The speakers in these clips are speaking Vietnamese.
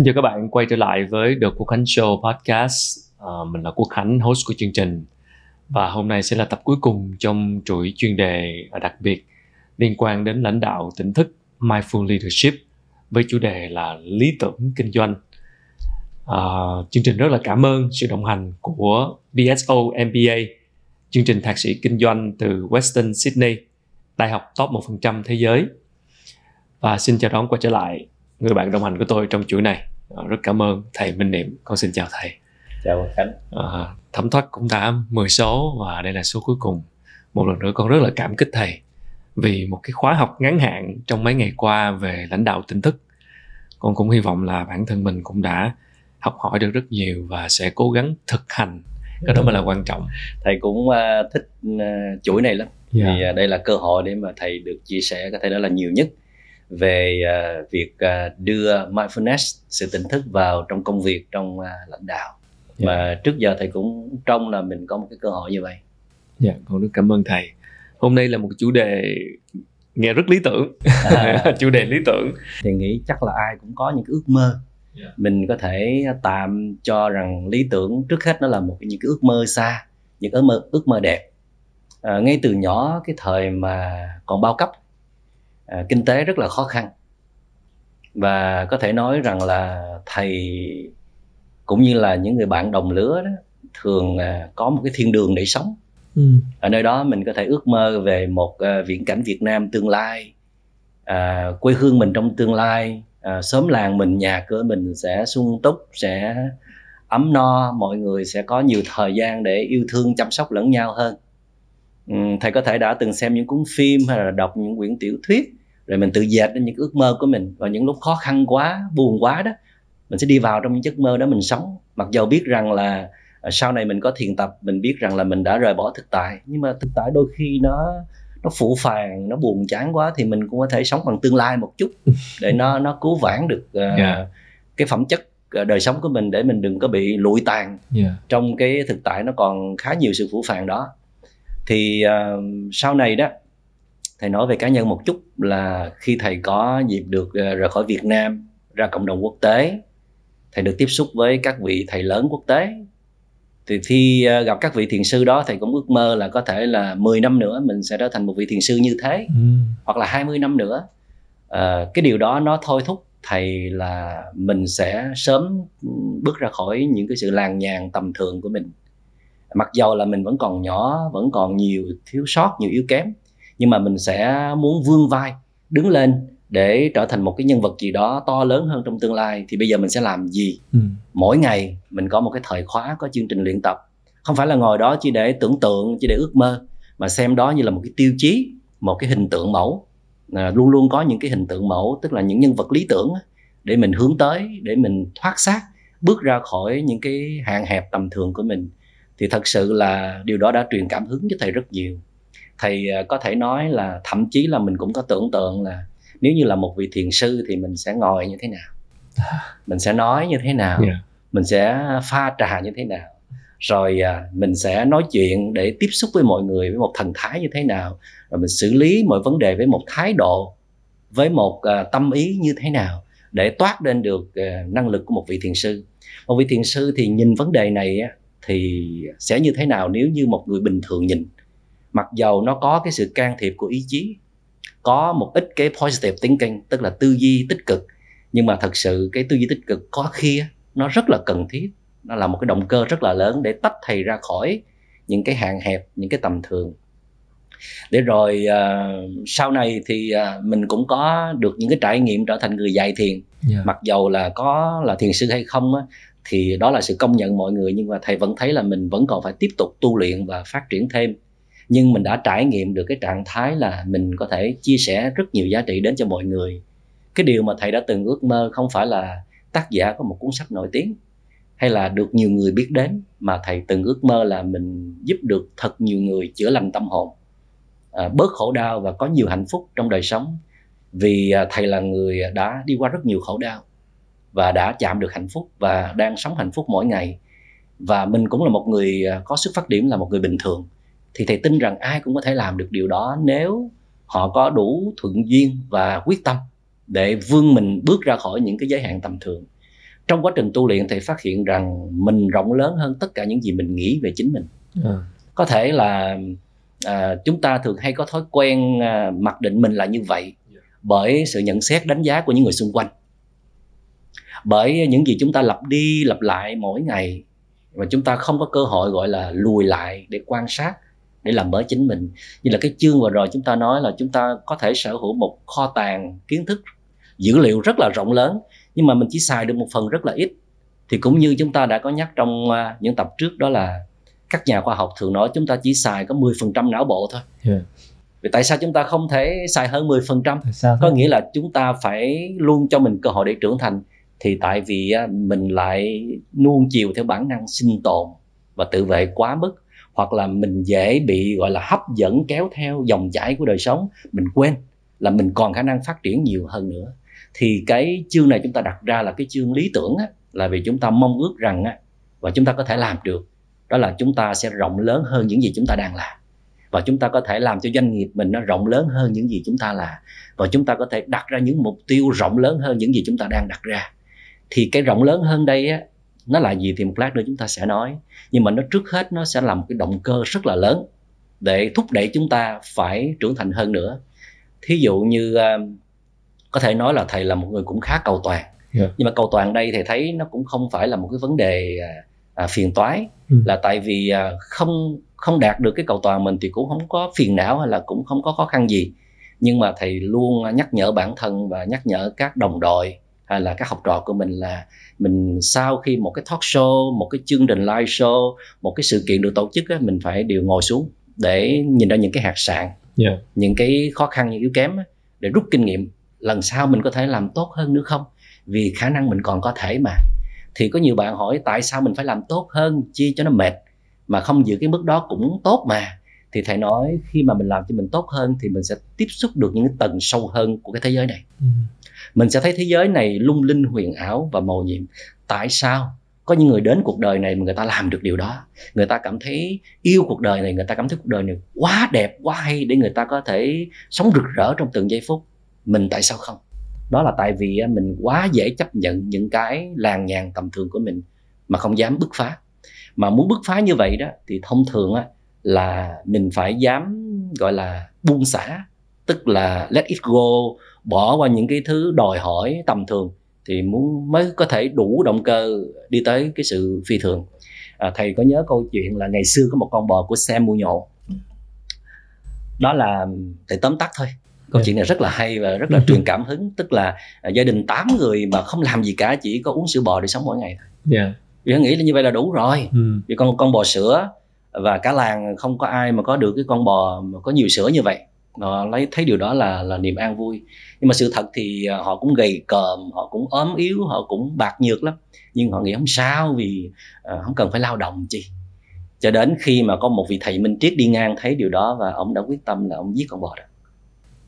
Xin chào các bạn quay trở lại với The Quốc Khánh Show Podcast. À, mình là Quốc Khánh, host của chương trình. Và hôm nay sẽ là tập cuối cùng trong chuỗi chuyên đề đặc biệt liên quan đến lãnh đạo tỉnh thức Mindful Leadership với chủ đề là lý tưởng kinh doanh. À, chương trình rất là cảm ơn sự đồng hành của BSO MBA, chương trình thạc sĩ kinh doanh từ Western Sydney, đại học top 1% thế giới. Và xin chào đón quay trở lại người bạn đồng hành của tôi trong chuỗi này rất cảm ơn thầy Minh Niệm. Con xin chào thầy. Chào Khánh. À, thẩm thoát cũng đã 10 số và đây là số cuối cùng. Một lần nữa con rất là cảm kích thầy vì một cái khóa học ngắn hạn trong mấy ngày qua về lãnh đạo tỉnh thức. Con cũng hy vọng là bản thân mình cũng đã học hỏi được rất nhiều và sẽ cố gắng thực hành. Cái đó mới là quan trọng. Thầy cũng uh, thích uh, chuỗi này lắm. Yeah. Vì uh, đây là cơ hội để mà thầy được chia sẻ có thể nói là nhiều nhất về uh, việc uh, đưa mindfulness sự tỉnh thức vào trong công việc trong uh, lãnh đạo yeah. Dạ. mà trước giờ thầy cũng trông là mình có một cái cơ hội như vậy. Dạ, yeah, con rất cảm ơn thầy. Hôm nay là một chủ đề nghe rất lý tưởng, à. chủ đề lý tưởng. Thì nghĩ chắc là ai cũng có những cái ước mơ. Yeah. Dạ. Mình có thể tạm cho rằng lý tưởng trước hết nó là một những cái ước mơ xa, những ước mơ ước mơ đẹp. À, ngay từ nhỏ cái thời mà còn bao cấp à, kinh tế rất là khó khăn. Và có thể nói rằng là thầy cũng như là những người bạn đồng lứa đó thường à, có một cái thiên đường để sống. Ừ. ở nơi đó mình có thể ước mơ về một à, viễn cảnh Việt Nam tương lai. À, quê hương mình trong tương lai. À, xóm làng mình nhà cửa mình sẽ sung túc sẽ ấm no mọi người sẽ có nhiều thời gian để yêu thương chăm sóc lẫn nhau hơn. Ừ, thầy có thể đã từng xem những cuốn phim hay là đọc những quyển tiểu thuyết rồi mình tự dệt lên những ước mơ của mình và những lúc khó khăn quá buồn quá đó mình sẽ đi vào trong những giấc mơ đó mình sống mặc dầu biết rằng là à, sau này mình có thiền tập mình biết rằng là mình đã rời bỏ thực tại nhưng mà thực tại đôi khi nó nó phụ phàng nó buồn chán quá thì mình cũng có thể sống bằng tương lai một chút để nó nó cứu vãn được uh, à, yeah. Dạ. cái phẩm chất uh, đời sống của mình để mình đừng có bị lụi tàn yeah. Dạ. trong cái thực tại nó còn khá nhiều sự phủ phàng đó thì uh, sau này đó thầy nói về cá nhân một chút là khi thầy có dịp được ờ, rời khỏi Việt Nam ra cộng đồng quốc tế thầy được tiếp xúc với các vị thầy lớn quốc tế. Thì khi ờ, gặp các vị thiền sư đó thầy cũng ước mơ là có thể là 10 năm nữa mình sẽ trở thành một vị thiền sư như thế ừ. hoặc là 20 năm nữa. À, cái điều đó nó thôi thúc thầy là mình sẽ sớm bước ra khỏi những cái sự làng nhàn tầm thường của mình. Mặc dầu là mình vẫn còn nhỏ vẫn còn nhiều thiếu sót nhiều yếu kém nhưng mà mình sẽ muốn vươn vai đứng lên để trở thành một cái nhân vật gì đó to lớn hơn trong tương lai. Thì bây giờ mình sẽ làm gì? Ừ. mỗi ngày mình có một cái thời khóa có chương trình luyện tập. Không phải là ngồi đó chỉ để tưởng tượng chỉ để ước mơ mà xem đó như là một cái tiêu chí một cái hình tượng mẫu. À, luôn luôn có những cái hình tượng mẫu tức là những nhân vật lý tưởng để mình hướng tới để mình thoát xác bước ra khỏi những cái hạn hẹp tầm thường của mình. Thì thật sự là điều đó đã truyền cảm hứng cho thầy rất nhiều thầy à, có thể nói là thậm chí là mình cũng có tưởng tượng là nếu như là một vị thiền sư thì mình sẽ ngồi như thế nào? Mình sẽ nói như thế nào? Yeah. mình sẽ pha trà như thế nào? Rồi à, mình sẽ nói chuyện để tiếp xúc với mọi người với một thần thái như thế nào? Rồi mình xử lý mọi vấn đề với một thái độ với một à, tâm ý như thế nào để toát lên được năng lực của một vị thiền sư? Một vị thiền sư thì nhìn vấn đề này thì sẽ như thế nào nếu như một người bình thường nhìn mặc dầu nó có cái sự can thiệp của ý chí có một ít cái positive thinking tức là tư duy tích cực nhưng mà thật sự cái tư duy tích cực có khi nó rất là cần thiết nó là một cái động cơ rất là lớn để tách thầy ra khỏi những cái hạn hẹp những cái tầm thường để rồi uh, sau này thì uh, mình cũng có được những cái trải nghiệm trở thành người dạy thiền yeah. Dạ. mặc dầu là có là thiền sư hay không á, thì đó là sự công nhận mọi người nhưng mà thầy vẫn thấy là mình vẫn còn phải tiếp tục tu luyện và phát triển thêm nhưng mình đã trải nghiệm được cái trạng thái là mình có thể chia sẻ rất nhiều giá trị đến cho mọi người. Cái điều mà thầy đã từng ước mơ không phải là tác giả có một cuốn sách nổi tiếng hay là được nhiều người biết đến mà thầy từng ước mơ là mình giúp được thật nhiều người chữa lành tâm hồn. À, bớt khổ đau và có nhiều hạnh phúc trong đời sống vì à, thầy là người đã đi qua rất nhiều khổ đau và đã chạm được hạnh phúc và đang sống hạnh phúc mỗi ngày. Và mình cũng là một người à, có xuất phát điểm là một người bình thường thì thầy tin rằng ai cũng có thể làm được điều đó nếu họ có đủ thuận duyên và quyết tâm để vươn mình bước ra khỏi những cái giới hạn tầm thường. Trong quá trình tu luyện thầy phát hiện rằng mình rộng lớn hơn tất cả những gì mình nghĩ về chính mình. À. có thể là à, chúng ta thường hay có thói quen à, mặc định mình là như vậy bởi sự nhận xét đánh giá của những người xung quanh. Bởi những gì chúng ta lặp đi lặp lại mỗi ngày và chúng ta không có cơ hội gọi là lùi lại để quan sát để làm mới chính mình. Như là cái chương vừa rồi chúng ta nói là chúng ta có thể sở hữu một kho tàng kiến thức dữ liệu rất là rộng lớn nhưng mà mình chỉ xài được một phần rất là ít. Thì cũng như chúng ta đã có nhắc trong à, những tập trước đó là các nhà khoa học thường nói chúng ta chỉ xài có 10% não bộ thôi. Yeah. Vì tại sao chúng ta không thể xài hơn 10%? Có nghĩa là chúng ta phải luôn cho mình cơ hội để trưởng thành. Thì tại vì mình lại nuông chiều theo bản năng sinh tồn và tự vệ quá mức hoặc là mình dễ bị gọi là hấp dẫn kéo theo dòng chảy của đời sống mình quên là mình còn khả năng phát triển nhiều hơn nữa. Thì cái chương này chúng ta đặt ra là cái chương lý tưởng á, là vì chúng ta mong ước rằng á, và chúng ta có thể làm được đó là chúng ta sẽ rộng lớn hơn những gì chúng ta đang làm. Và chúng ta có thể làm cho doanh nghiệp mình nó rộng lớn hơn những gì chúng ta là. Và chúng ta có thể đặt ra những mục tiêu rộng lớn hơn những gì chúng ta đang đặt ra. Thì cái rộng lớn hơn đây á nó là gì thì một lát nữa chúng ta sẽ nói nhưng mà nó trước hết nó sẽ là một cái động cơ rất là lớn để thúc đẩy chúng ta phải trưởng thành hơn nữa thí dụ như uh, có thể nói là thầy là một người cũng khá cầu toàn yeah. Dạ. nhưng mà cầu toàn đây thầy thấy nó cũng không phải là một cái vấn đề à, phiền toái ừ. là tại vì à, không không đạt được cái cầu toàn mình thì cũng không có phiền não hay là cũng không có khó khăn gì nhưng mà thầy luôn nhắc nhở bản thân và nhắc nhở các đồng đội hay là các học trò của mình là mình sau khi một cái talk show một cái chương trình live show một cái sự kiện được tổ chức á, mình phải đều ngồi xuống để nhìn ra những cái hạt sạn yeah. những cái khó khăn những yếu kém á, để rút kinh nghiệm. Lần sau mình có thể làm tốt hơn nữa không? Vì khả năng mình còn có thể mà. Thì có nhiều bạn hỏi tại sao mình phải làm tốt hơn chi cho nó mệt mà không giữ cái mức đó cũng tốt mà. Thì thầy nói khi mà mình làm cho mình tốt hơn thì mình sẽ tiếp xúc được những cái tầng sâu hơn của cái thế giới này. Ừ mình sẽ thấy thế giới này lung linh, huyền ảo và màu nhiệm. Tại sao? Có những người đến cuộc đời này mà người ta làm được điều đó. Người ta cảm thấy yêu cuộc đời này, người ta cảm thấy cuộc đời này quá đẹp, quá hay để người ta có thể sống rực rỡ trong từng giây phút. Mình tại sao không? Đó là tại vì à, mình quá dễ chấp nhận những cái làng nhàn tầm thường của mình mà không dám bứt phá. Mà muốn bứt phá như vậy đó, thì thông thường, á, là mình phải dám, gọi là, buông xả. Tức là let it go bỏ qua những cái thứ đòi hỏi tầm thường thì muốn mới có thể đủ động cơ đi tới cái sự phi thường. À, thầy có nhớ câu chuyện là ngày xưa có một con bò của Sam mua nhộ đó là thầy tóm tắt thôi. Câu chuyện này rất là hay và rất là truyền cảm hứng tức là uh, gia đình 8 người mà không làm gì cả chỉ có uống sữa bò để sống mỗi ngày. Thôi yeah. vì nghĩ là như vậy là đủ rồi. Ừ. vì con con bò sữa và cả làng không có ai mà có được cái con bò mà có nhiều sữa như vậy họ lấy thấy điều đó là là niềm an vui. Nhưng mà sự thật thì uh, họ cũng gầy còm họ cũng ốm yếu họ cũng bạc nhược lắm. Nhưng họ nghĩ không sao vì uh, không cần phải lao động chi. Cho đến khi mà có một vị thầy minh triết đi ngang thấy điều đó và ông đã quyết tâm là ông giết con bò đó.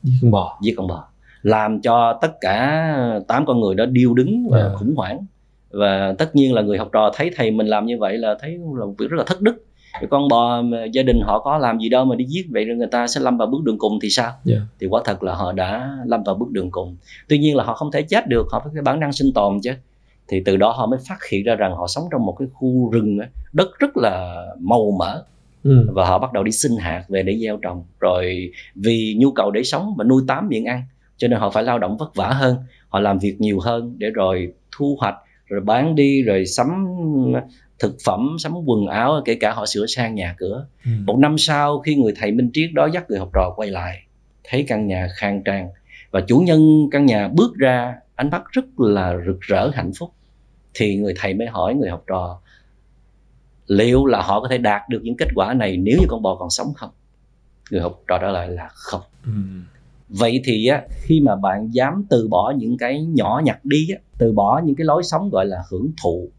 Giết con bò? Giết con bò. Làm cho tất cả tám con người đó điêu đứng và. Dạ. khủng hoảng. Và tất nhiên là người học trò thấy thầy mình làm như vậy là thấy là một việc rất là thất đức cái con bò gia đình họ có làm gì đâu mà đi giết vậy rồi người ta sẽ lâm vào bước đường cùng thì sao yeah. Dạ. thì quả thật là họ đã lâm vào bước đường cùng tuy nhiên là họ không thể chết được họ phải cái bản năng sinh tồn chứ thì từ đó họ mới phát hiện ra rằng họ sống trong một cái khu rừng đất rất là màu mỡ ừ. và họ bắt đầu đi xin hạt về để gieo trồng rồi vì nhu cầu để sống và nuôi tám miệng ăn cho nên họ phải lao động vất vả hơn họ làm việc nhiều hơn để rồi thu hoạch rồi bán đi rồi sắm thực phẩm sắm quần áo kể cả họ sửa sang nhà cửa ừ. một năm sau khi người thầy minh triết đó dắt người học trò quay lại thấy căn nhà khang trang và chủ nhân căn nhà bước ra ánh mắt rất là rực rỡ hạnh phúc thì người thầy mới hỏi người học trò liệu là họ có thể đạt được những kết quả này nếu như con bò còn sống không người học trò trả lời là không ừ. vậy thì á, khi mà bạn dám từ bỏ những cái nhỏ nhặt đi á, từ bỏ những cái lối sống gọi là hưởng thụ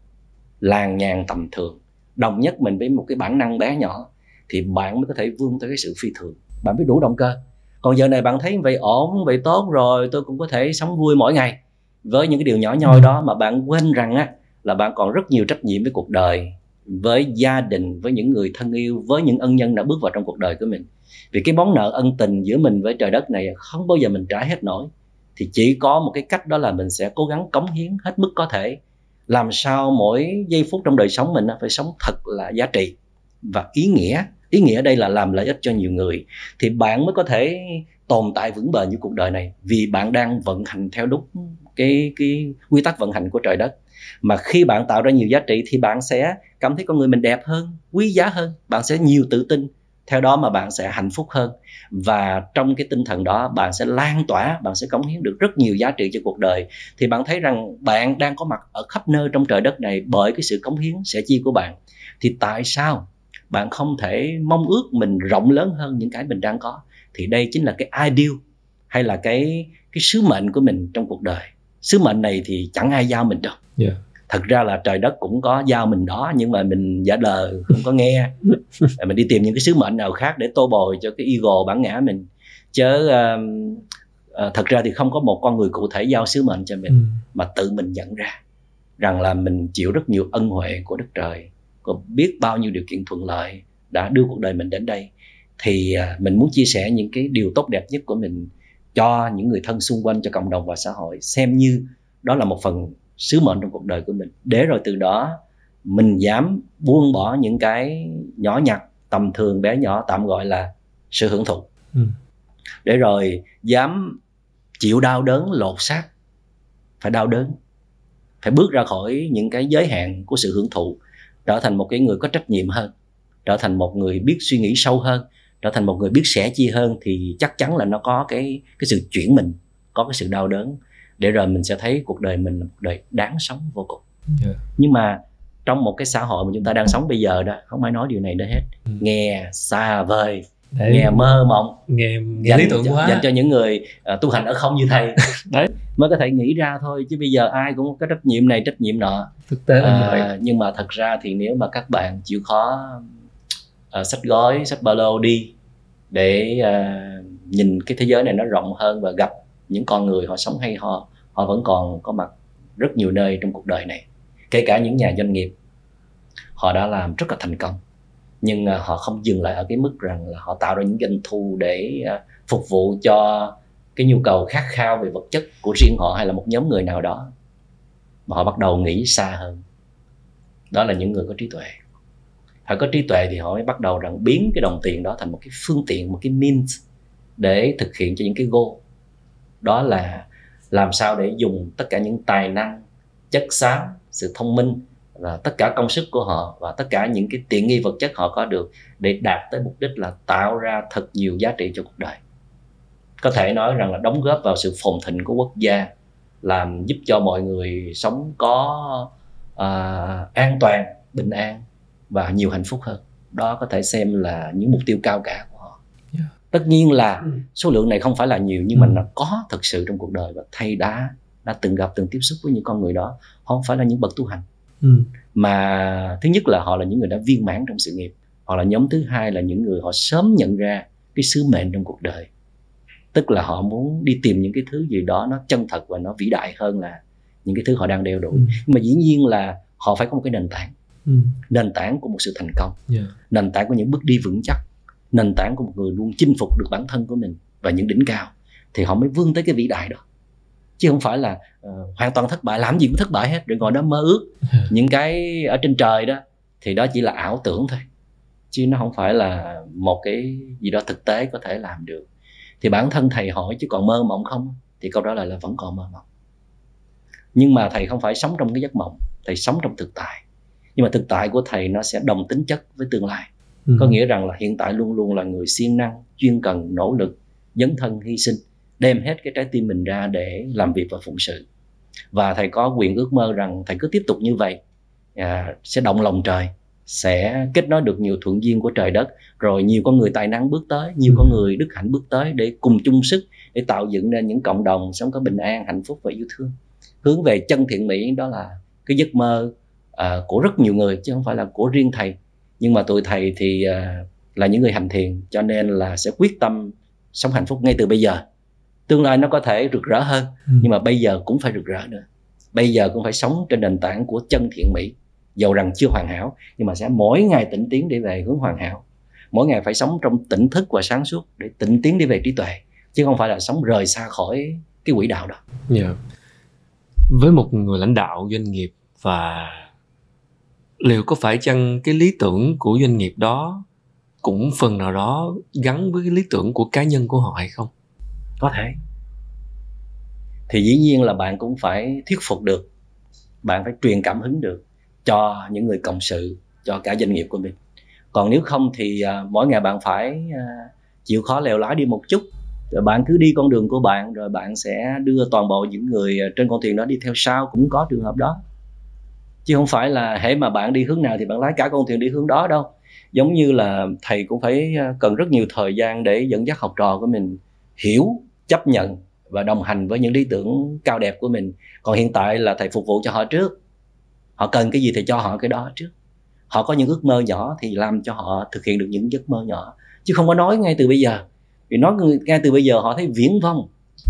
làng nhàn tầm thường. Đồng nhất mình với một cái bản năng bé nhỏ thì bạn mới có thể vươn tới cái sự phi thường. Bạn mới đủ động cơ. Còn giờ này bạn thấy vậy ổn, vậy tốt rồi, tôi cũng có thể sống vui mỗi ngày. Với những cái điều nhỏ nhoi đó mà bạn quên rằng á, là bạn còn rất nhiều trách nhiệm với cuộc đời, với gia đình, với những người thân yêu, với những ân nhân đã bước vào trong cuộc đời của mình. Vì cái món nợ ân tình giữa mình với trời đất này không bao giờ mình trả hết nổi. Thì chỉ có một cái cách đó là mình sẽ cố gắng cống hiến hết mức có thể làm sao mỗi giây phút trong đời sống mình phải sống thật là giá trị. Và ý nghĩa ý nghĩa đây là làm lợi ích cho nhiều người. Thì bạn mới có thể tồn tại vững bền như cuộc đời này. Vì bạn đang vận hành theo đúng cái cái quy tắc vận hành của trời đất. Mà khi bạn tạo ra nhiều giá trị thì bạn sẽ cảm thấy con người mình đẹp hơn, quý giá hơn. Bạn sẽ nhiều tự tin theo đó mà bạn sẽ hạnh phúc hơn. Và trong cái tinh thần đó, bạn sẽ lan tỏa, bạn sẽ cống hiến được rất nhiều giá trị cho cuộc đời. Thì bạn thấy rằng bạn đang có mặt ở khắp nơi trong trời đất này bởi cái sự cống hiến sẻ chia của bạn. Thì tại sao bạn không thể mong ước mình rộng lớn hơn những cái mình đang có? Thì đây chính là cái ideal hay là cái cái sứ mệnh của mình trong cuộc đời. Sứ mệnh này thì chẳng ai giao mình đâu yeah thật ra là trời đất cũng có giao mình đó nhưng mà mình giả đờ không có nghe. Mình đi tìm những cái sứ mệnh nào khác để tô bồi cho cái ego bản ngã mình. Chứ uh, uh, thật ra thì không có một con người cụ thể giao sứ mệnh cho mình ừ. mà tự mình nhận ra rằng là mình chịu rất nhiều ân huệ của đất trời có biết bao nhiêu điều kiện thuận lợi đã đưa cuộc đời mình đến đây. Thì à, mình muốn chia sẻ những cái điều tốt đẹp nhất của mình cho những người thân xung quanh cho cộng đồng và xã hội xem như đó là một phần sứ mệnh trong cuộc đời của mình. Để rồi từ đó mình dám buông bỏ những cái nhỏ nhặt tầm thường bé nhỏ tạm gọi là sự hưởng thụ. Ừ. để rồi dám chịu đau đớn lột xác phải đau đớn. Phải bước ra khỏi những cái giới hạn của sự hưởng thụ trở thành một cái người có trách nhiệm hơn trở thành một người biết suy nghĩ sâu hơn trở thành một người biết sẻ chia hơn thì chắc chắn là nó có cái cái sự chuyển mình có cái sự đau đớn để rồi mình sẽ thấy cuộc đời mình là một đời đáng sống vô cùng. Yeah. nhưng mà trong một cái xã hội mà chúng ta đang sống bây giờ đó không ai nói điều này nữa hết. Ừ. nghe xa vời Đấy. nghe mơ mộng nghe, nghe dành, lý tưởng quá. dành cho những người uh, tu hành ở không như thầy. Đấy. Mới có thể nghĩ ra thôi chứ bây giờ ai cũng có trách nhiệm này trách nhiệm nọ. Thực tế là uh, nhưng mà thật ra thì nếu mà các bạn chịu khó uh, sách gói sách ba lô đi để uh, nhìn cái thế giới này nó rộng hơn và gặp những con người họ sống hay họ họ vẫn còn có mặt rất nhiều nơi trong cuộc đời này. Kể cả những nhà doanh nghiệp, họ đã làm rất là thành công, nhưng à, họ không dừng lại ở cái mức rằng là họ tạo ra những doanh thu để à, phục vụ cho cái nhu cầu khát khao về vật chất của riêng họ hay là một nhóm người nào đó. Mà họ bắt đầu nghĩ xa hơn. Đó là những người có trí tuệ. Họ có trí tuệ thì họ mới bắt đầu rằng biến cái đồng tiền đó thành một cái phương tiện, một cái means để thực hiện cho những cái goal đó là làm sao để dùng tất cả những tài năng chất xám sự thông minh và tất cả công sức của họ và tất cả những cái tiện nghi vật chất họ có được để đạt tới mục đích là tạo ra thật nhiều giá trị cho cuộc đời có thể nói rằng là đóng góp vào sự phồn thịnh của quốc gia làm giúp cho mọi người sống có uh, an toàn bình an và nhiều hạnh phúc hơn đó có thể xem là những mục tiêu cao cả của tất nhiên là ừ. số lượng này không phải là nhiều nhưng ừ. mà nó có thực sự trong cuộc đời và thầy đã đã từng gặp từng tiếp xúc với những con người đó họ không phải là những bậc tu hành ừ. mà thứ nhất là họ là những người đã viên mãn trong sự nghiệp hoặc là nhóm thứ hai là những người họ sớm nhận ra cái sứ mệnh trong cuộc đời tức là họ muốn đi tìm những cái thứ gì đó nó chân thật và nó vĩ đại hơn là những cái thứ họ đang đeo đuổi ừ. nhưng mà dĩ nhiên là họ phải có một cái nền tảng ừ. nền tảng của một sự thành công yeah. nền tảng của những bước đi vững chắc nền tảng của một người luôn chinh phục được bản thân của mình và những đỉnh cao thì họ mới vươn tới cái vĩ đại đó. Chứ không phải là uh, hoàn toàn thất bại làm gì cũng thất bại hết rồi ngồi đó mơ ước. Những cái ở trên trời đó thì đó chỉ là ảo tưởng thôi. Chứ nó không phải là một cái gì đó thực tế có thể làm được. Thì bản thân thầy hỏi chứ còn mơ mộng không? Thì câu trả lời là vẫn còn mơ mộng. Nhưng mà thầy không phải sống trong cái giấc mộng thầy sống trong thực tại. Nhưng mà thực tại của thầy nó sẽ đồng tính chất với tương lai ừ. có nghĩa rằng là hiện tại luôn luôn là người siêng năng chuyên cần nỗ lực dấn thân hy sinh đem hết cái trái tim mình ra để làm việc và phụng sự và thầy có quyền ước mơ rằng thầy cứ tiếp tục như vậy à, sẽ động lòng trời sẽ kết nối được nhiều thuận duyên của trời đất rồi nhiều con người tài năng bước tới nhiều ừ. con người đức hạnh bước tới để cùng chung sức để tạo dựng nên những cộng đồng sống có bình an hạnh phúc và yêu thương hướng về chân thiện mỹ đó là cái giấc mơ uh, của rất nhiều người chứ không phải là của riêng thầy nhưng mà tụi thầy thì uh, là những người hành thiền cho nên là sẽ quyết tâm sống hạnh phúc ngay từ bây giờ tương lai nó có thể rực rỡ hơn ừ. nhưng mà bây giờ cũng phải rực rỡ nữa bây giờ cũng phải sống trên nền tảng của chân thiện mỹ dầu rằng chưa hoàn hảo nhưng mà sẽ mỗi ngày tỉnh tiến đi về hướng hoàn hảo mỗi ngày phải sống trong tỉnh thức và sáng suốt để tỉnh tiến đi về trí tuệ chứ không phải là sống rời xa khỏi cái quỹ đạo đó yeah. Dạ. với một người lãnh đạo doanh nghiệp và liệu có phải chăng cái lý tưởng của doanh nghiệp đó cũng phần nào đó gắn với cái lý tưởng của cá nhân của họ hay không? Có thể. Thì dĩ nhiên là bạn cũng phải thuyết phục được. Bạn phải truyền cảm hứng được cho những người cộng sự cho cả doanh nghiệp của mình. Còn nếu không thì uh, mỗi ngày bạn phải uh, chịu khó lèo lái đi một chút. Rồi bạn cứ đi con đường của bạn rồi bạn sẽ đưa toàn bộ những người à, trên con thuyền đó đi theo sau cũng có trường hợp đó chứ không phải là hễ mà bạn đi hướng nào thì bạn lái cả con thuyền đi hướng đó đâu. Giống như là thầy cũng phải ờ, cần rất nhiều thời gian để dẫn dắt học trò của mình hiểu, chấp nhận và đồng hành với những lý tưởng cao đẹp của mình. Còn hiện tại là thầy phục vụ cho họ trước. Họ cần cái gì thì cho họ cái đó trước. Họ có những ước mơ nhỏ thì làm cho họ thực hiện được những giấc mơ nhỏ. Chứ không có nói ngay từ bây giờ. Vì nói ngay từ bây giờ họ thấy viễn vông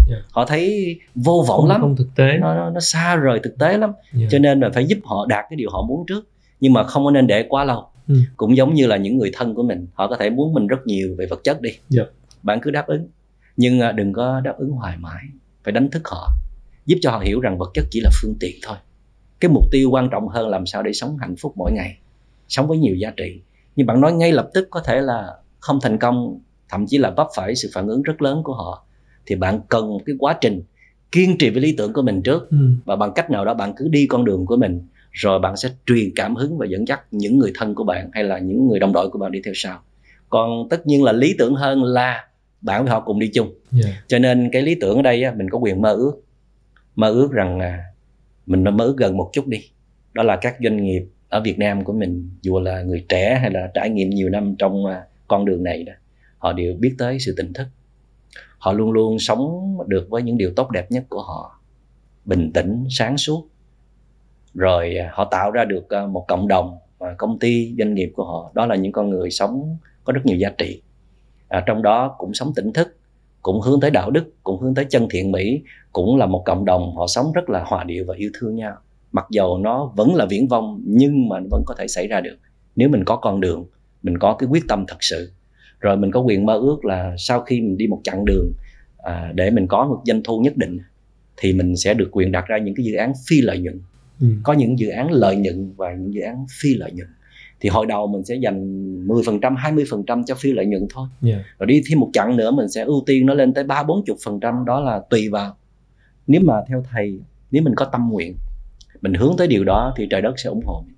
yeah. Dạ. họ thấy vô vọng không, lắm không thực tế nó, nó, nó xa rời thực tế lắm yeah. Dạ. cho nên là phải giúp họ đạt cái điều họ muốn trước nhưng mà không có nên để quá lâu ừ. cũng giống như là những người thân của mình họ có thể muốn mình rất nhiều về vật chất đi yeah. Dạ. bạn cứ đáp ứng nhưng à, đừng có đáp ứng hoài mãi phải đánh thức họ giúp cho họ hiểu rằng vật chất chỉ là phương tiện thôi cái mục tiêu quan trọng hơn làm sao để sống hạnh phúc mỗi ngày sống với nhiều giá trị nhưng bạn nói ngay lập tức có thể là không thành công thậm chí là vấp phải sự phản ứng rất lớn của họ thì bạn cần một cái quá trình kiên trì với lý tưởng của mình trước. Ừ. và bằng cách nào đó bạn cứ đi con đường của mình rồi bạn sẽ truyền cảm hứng và dẫn dắt những người thân của bạn hay là những người đồng đội của bạn đi theo sau. Còn tất nhiên là lý tưởng hơn là bạn với họ cùng đi chung. Yeah. cho nên cái lý tưởng ở đây mình có quyền mơ ước. Mơ ước rằng à, mình mơ ước gần một chút đi. Đó là các doanh nghiệp ở Việt Nam của mình dù là người trẻ hay là trải nghiệm nhiều năm trong à, con đường này đó họ đều biết tới sự tỉnh thức họ luôn luôn sống được với những điều tốt đẹp nhất của họ. Bình tĩnh sáng suốt. Rồi à, họ tạo ra được à, một cộng đồng và công ty doanh nghiệp của họ. Đó là những con người sống có rất nhiều giá trị. À, trong đó cũng sống tỉnh thức cũng hướng tới đạo đức cũng hướng tới chân thiện mỹ cũng là một cộng đồng. Họ sống rất là hòa điệu và yêu thương nhau. Mặc dầu nó vẫn là viễn vông nhưng mà nó vẫn có thể xảy ra được. Nếu mình có con đường mình có cái quyết tâm thật sự rồi mình có quyền mơ ước là sau khi mình đi một chặng đường à, để mình có một doanh thu nhất định thì mình sẽ được quyền đặt ra những cái dự án phi lợi nhuận. Ừ. có những dự án lợi nhuận và những dự án phi lợi nhuận. Thì hồi đầu mình sẽ dành 10% 20% cho phi lợi nhuận thôi. Yeah. rồi đi thêm một chặng nữa mình sẽ ưu tiên nó lên tới ba bốn chục phần trăm đó là tùy vào. Nếu mà theo thầy nếu mình có tâm nguyện mình hướng tới điều đó thì trời đất sẽ ủng hộ mình.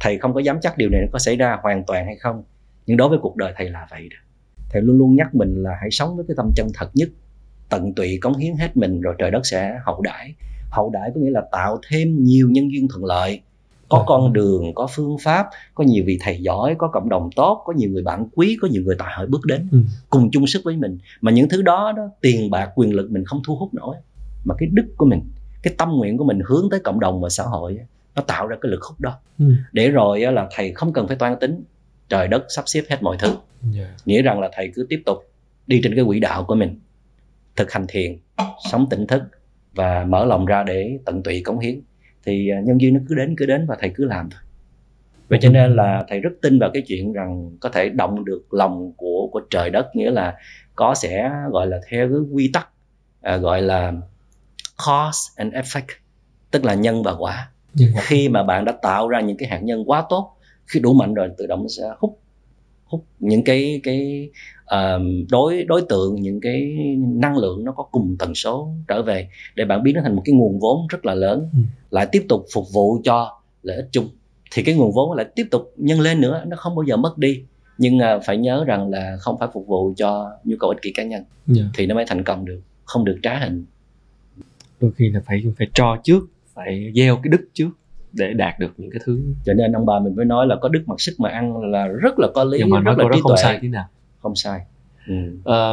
Thầy không có dám chắc điều này nó có xảy ra hoàn toàn hay không nhưng đối với cuộc đời thầy là vậy đó. Thầy luôn luôn nhắc mình là hãy sống với cái tâm chân thật nhất tận tụy cống hiến hết mình rồi trời đất sẽ hậu đãi. Hậu đãi có nghĩa là tạo thêm nhiều nhân duyên thuận lợi. Có con đường có phương pháp có nhiều vị thầy giỏi có cộng đồng tốt có nhiều người bạn quý có nhiều người tài hội bước đến ừ. cùng chung sức với mình. Mà những thứ đó đó tiền bạc quyền lực mình không thu hút nổi. Mà cái đức của mình cái tâm nguyện của mình hướng tới cộng đồng và xã hội nó tạo ra cái lực hút đó. Ừ. để rồi là thầy không cần phải toan tính trời đất sắp xếp hết mọi thứ yeah. Dạ. nghĩa rằng là thầy cứ tiếp tục đi trên cái quỹ đạo của mình thực hành thiền sống tỉnh thức và mở lòng ra để tận tụy cống hiến thì à, nhân duyên nó cứ đến cứ đến và thầy cứ làm thôi vậy cho nên là thầy rất tin vào cái chuyện rằng có thể động được lòng của của trời đất nghĩa là có sẽ gọi là theo cái quy tắc à, gọi là cause and effect tức là nhân và quả khi mà bạn đã tạo ra những cái hạt nhân quá tốt khi đủ mạnh rồi tự động nó sẽ hút hút những cái cái uh, đối đối tượng những cái năng lượng nó có cùng tần số trở về để bạn biến nó thành một cái nguồn vốn rất là lớn ừ. lại tiếp tục phục vụ cho lợi ích chung thì cái nguồn vốn lại tiếp tục nhân lên nữa nó không bao giờ mất đi nhưng uh, phải nhớ rằng là không phải phục vụ cho nhu cầu ích kỷ cá nhân yeah. Dạ. thì nó mới thành công được không được trá hình đôi khi là phải phải cho trước phải gieo cái đức trước để đạt được những cái thứ. Cho nên ông bà mình mới nói là có đức mặc sức mà ăn là rất là có lý nhưng mà rất là trí không tuệ. sai thế nào. Không sai. Ừ. à,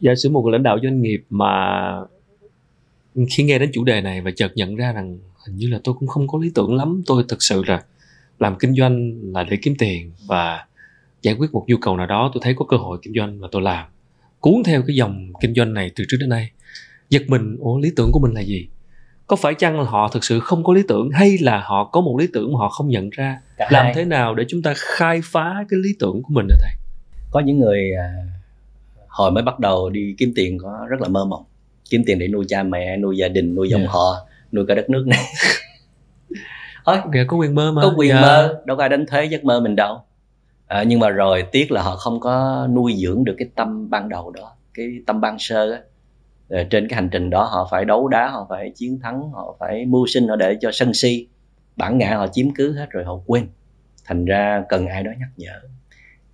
giả sử một lãnh đạo doanh nghiệp mà khi nghe đến chủ đề này và chợt nhận ra rằng hình như là tôi cũng không có lý tưởng lắm tôi thực sự là làm kinh doanh là để kiếm tiền và giải quyết một nhu cầu nào đó tôi thấy có cơ hội kinh doanh và tôi làm. Cuốn theo cái dòng kinh doanh này từ trước đến nay giật mình ủa lý tưởng của mình là gì có phải chăng là họ thực sự không có lý tưởng hay là họ có một lý tưởng mà họ không nhận ra? Cả làm hai. thế nào để chúng ta khai phá cái lý tưởng của mình hả thầy? Có những người à, hồi mới bắt đầu đi kiếm tiền có rất là mơ mộng. Kiếm tiền để nuôi cha mẹ nuôi gia đình nuôi dòng yeah. họ nuôi cả đất nước này. Ôi, Kìa, có quyền mơ mà. có quyền Dạ. mơ đâu có ai đánh thuế giấc mơ mình đâu. À, nhưng mà rồi tiếc là họ không có nuôi dưỡng được cái tâm ban đầu đó cái tâm ban sơ á Ờ, trên cái hành trình đó họ phải đấu đá họ phải chiến thắng họ phải mưu sinh họ để cho sân si. Bản ngã họ chiếm cứ hết rồi họ quên. Thành ra cần ai đó nhắc nhở.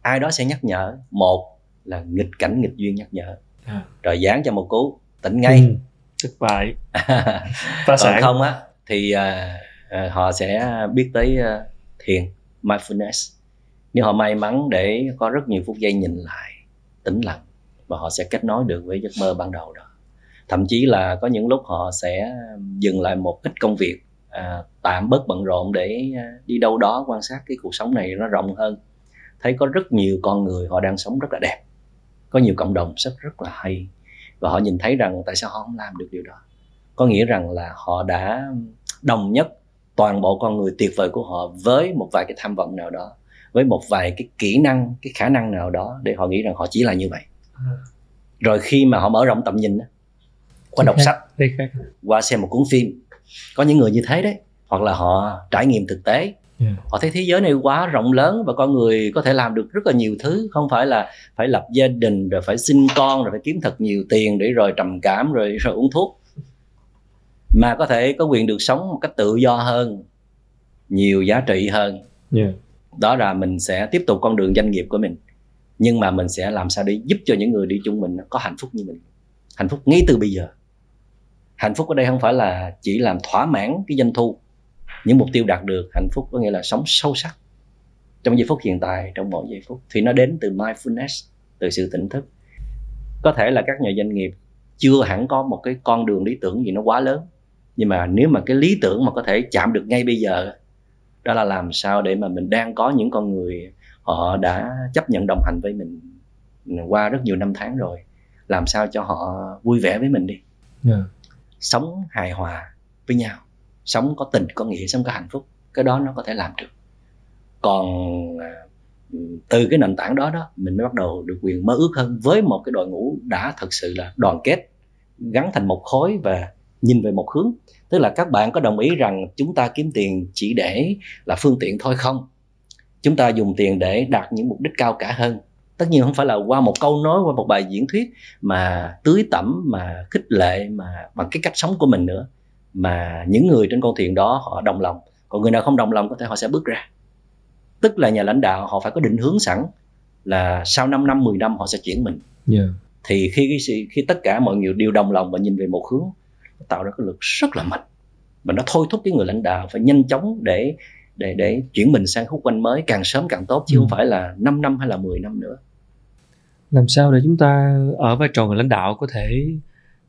Ai đó sẽ nhắc nhở. Một là nghịch cảnh nghịch duyên nhắc nhở. À. rồi dán cho một cú tỉnh ngay. Ừ, thất bại. Phá còn sản. không á thì à, à, họ sẽ biết tới à, thiền mindfulness. Nếu họ may mắn để có rất nhiều phút giây nhìn lại tĩnh lặng và họ sẽ kết nối được với giấc mơ ban đầu đó thậm chí là có những lúc họ sẽ dừng lại một ít công việc à, tạm bớt bận rộn để à, đi đâu đó quan sát cái cuộc sống này nó rộng hơn. Thấy có rất nhiều con người họ đang sống rất là đẹp có nhiều cộng đồng rất rất là hay và họ nhìn thấy rằng tại sao họ không làm được điều đó. Có nghĩa rằng là họ đã đồng nhất toàn bộ con người tuyệt vời của họ với một vài cái tham vọng nào đó với một vài cái kỹ năng cái khả năng nào đó để họ nghĩ rằng họ chỉ là như vậy. Rồi khi mà họ mở rộng tầm nhìn á, qua đọc sách. qua xem một cuốn phim. Có những người như thế đấy. Hoặc là họ trải nghiệm thực tế. Yeah. họ thấy thế giới này quá rộng lớn và con người có thể làm được rất là nhiều thứ. Không phải là phải lập gia đình rồi phải sinh con rồi phải kiếm thật nhiều tiền để rồi trầm cảm rồi rồi uống thuốc. Mà có thể có quyền được sống một cách tự do hơn nhiều giá trị hơn. Yeah. đó là mình sẽ tiếp tục con đường doanh nghiệp của mình. Nhưng mà mình sẽ làm sao để giúp cho những người đi chung mình có hạnh phúc như mình. Hạnh phúc ngay từ bây giờ hạnh phúc ở đây không phải là chỉ làm thỏa mãn cái doanh thu. Những mục tiêu đạt được, hạnh phúc có nghĩa là sống sâu sắc trong giây phút hiện tại, trong mỗi giây phút. Thì nó đến từ mindfulness, từ sự tỉnh thức. Có thể là các nhà doanh nghiệp chưa hẳn có một cái con đường lý tưởng gì nó quá lớn, nhưng mà nếu mà cái lý tưởng mà có thể chạm được ngay bây giờ, đó là làm sao để mà mình đang có những con người họ đã chấp nhận đồng hành với mình qua rất nhiều năm tháng rồi, làm sao cho họ vui vẻ với mình đi. Yeah sống hài hòa với nhau, sống có tình, có nghĩa, sống có hạnh phúc, cái đó nó có thể làm được. Còn à, từ cái nền tảng đó đó, mình mới bắt đầu được quyền mơ ước hơn với một cái đội ngũ đã thật sự là đoàn kết, gắn thành một khối và nhìn về một hướng. Tức là các bạn có đồng ý rằng chúng ta kiếm tiền chỉ để là phương tiện thôi không? Chúng ta dùng tiền để đạt những mục đích cao cả hơn tất nhiên không phải là qua một câu nói qua một bài diễn thuyết mà tưới tẩm mà khích lệ mà bằng cái cách sống của mình nữa mà những người trên con thuyền đó họ đồng lòng. Còn người nào không đồng lòng có thể họ sẽ bước ra. Tức là nhà lãnh đạo họ phải có định hướng sẵn là sau 5 năm 10 năm họ sẽ chuyển mình. Yeah. thì khi khi tất cả mọi người đều đồng lòng và nhìn về một hướng tạo ra cái lực rất là mạnh. Và nó thôi thúc cái người lãnh đạo phải nhanh chóng để để để chuyển mình sang khúc quanh mới càng sớm càng tốt chứ Ừ. không phải là 5 năm hay là 10 năm nữa làm sao để chúng ta ở vai trò người lãnh đạo có thể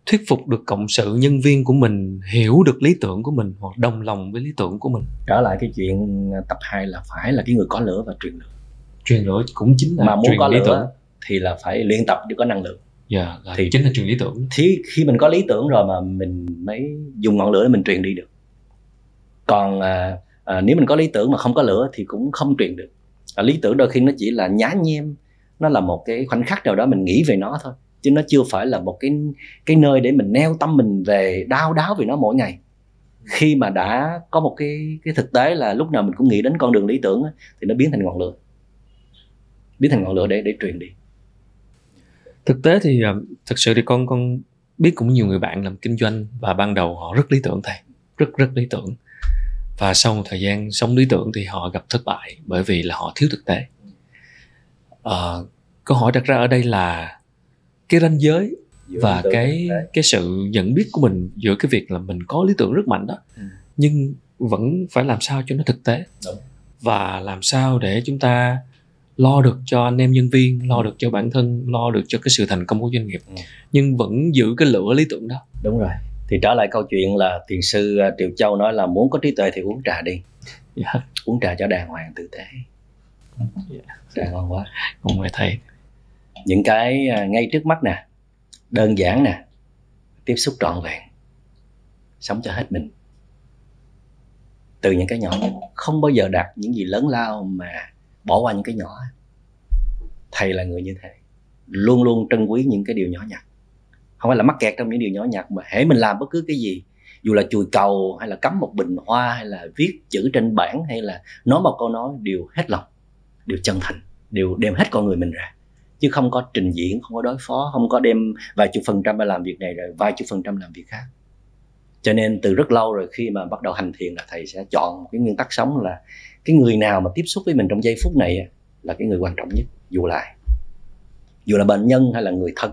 thuyết phục được cộng sự nhân viên của mình hiểu được lý tưởng của mình hoặc đồng lòng với lý tưởng của mình? Trở lại cái chuyện tập 2 là phải là cái người có lửa và truyền lửa. Truyền lửa cũng chính là mà muốn truyền có lý lửa tưởng. thì là phải luyện tập để có năng lượng. Dạ, là Thì- chính là truyền lý tưởng. thì khi mình có lý tưởng rồi mà mình mới dùng ngọn lửa để mình truyền đi được. Còn à, à, nếu mình có lý tưởng mà không có lửa thì cũng không truyền được. À, lý tưởng đôi khi nó chỉ là nhá nhem nó là một cái khoảnh khắc nào đó mình nghĩ về nó thôi, chứ nó chưa phải là một cái cái nơi để mình neo tâm mình về đau đáo về nó mỗi ngày. Khi mà đã có một cái cái thực tế là lúc nào mình cũng nghĩ đến con đường lý tưởng thì nó biến thành ngọn lửa. Biến thành ngọn lửa để để truyền đi. Thực tế thì thật thực sự thì con con biết cũng nhiều người bạn làm kinh doanh và ban đầu họ rất lý tưởng thầy, rất rất lý tưởng. Và sau một thời gian sống lý tưởng thì họ gặp thất bại bởi vì là họ thiếu thực tế. Ờ, câu hỏi đặt ra ở đây là cái ranh giới Giữa và cái cái sự nhận biết của mình giữa cái việc là mình có lý tưởng rất mạnh đó Ừ. nhưng vẫn phải làm sao cho nó thực tế. Đúng. và làm sao để chúng ta lo được cho anh em nhân viên lo được cho bản thân lo được cho cái sự thành công của doanh nghiệp Ừ. nhưng vẫn giữ cái lửa lý tưởng đó. Đúng rồi. Thì trở lại câu chuyện là thiền sư à, Triệu Châu nói là muốn có trí tuệ thì uống trà đi. Dạ. Uống trà cho đàng hoàng tử tế Dạ. trà ngon quá. Không phải thầy những cái à, ngay trước mắt nè đơn giản nè tiếp xúc trọn vẹn sống cho hết mình. Từ những cái nhỏ nhất không bao giờ đạt những gì lớn lao mà bỏ qua những cái nhỏ. Thầy là người như thế luôn luôn trân quý những cái điều nhỏ nhặt. Không phải là mắc kẹt trong những điều nhỏ nhặt mà hễ mình làm bất cứ cái gì dù là chùi cầu hay là cắm một bình hoa hay là viết chữ trên bảng hay là nói một câu nói đều hết lòng đều chân thành, đều đem hết con người mình ra. Chứ không có trình diễn, không có đối phó, không có đem vài chục phần trăm làm việc này rồi vài chục phần trăm làm việc khác. Cho nên từ rất lâu rồi khi mà bắt đầu hành thiền là thầy sẽ chọn một cái nguyên tắc sống là cái người nào mà tiếp xúc với mình trong giây phút này là cái người quan trọng nhất, dù là dù là bệnh nhân hay là người thân,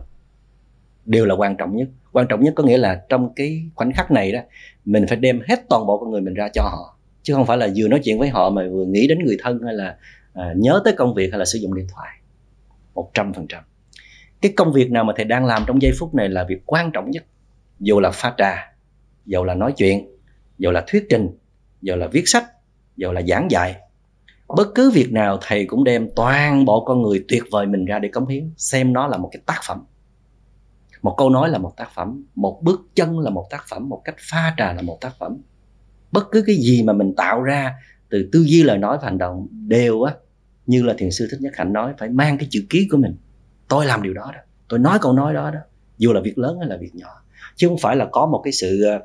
đều là quan trọng nhất. Quan trọng nhất có nghĩa là trong cái khoảnh khắc này đó, mình phải đem hết toàn bộ con người mình ra cho họ. Chứ không phải là vừa nói chuyện với họ mà vừa nghĩ đến người thân hay là à, nhớ tới công việc hay là sử dụng điện thoại? Một trăm phần trăm. Cái công việc nào mà thầy đang làm trong giây phút này là việc quan trọng nhất? Dù là pha trà dù là nói chuyện dù là thuyết trình dù là viết sách dù là giảng dạy bất cứ việc nào thầy cũng đem toàn bộ con người tuyệt vời mình ra để cống hiến xem nó là một cái tác phẩm. Một câu nói là một tác phẩm một bước chân là một tác phẩm một cách pha trà là một tác phẩm. Bất cứ cái gì mà mình tạo ra từ tư duy lời nói và hành động đều á như là thiền sư thích nhất hạnh nói, phải mang cái chữ ký của mình. Tôi làm điều đó đó. Tôi nói câu nói đó đó. Dù là việc lớn hay là việc nhỏ. Chứ không phải là có một cái sự ờ,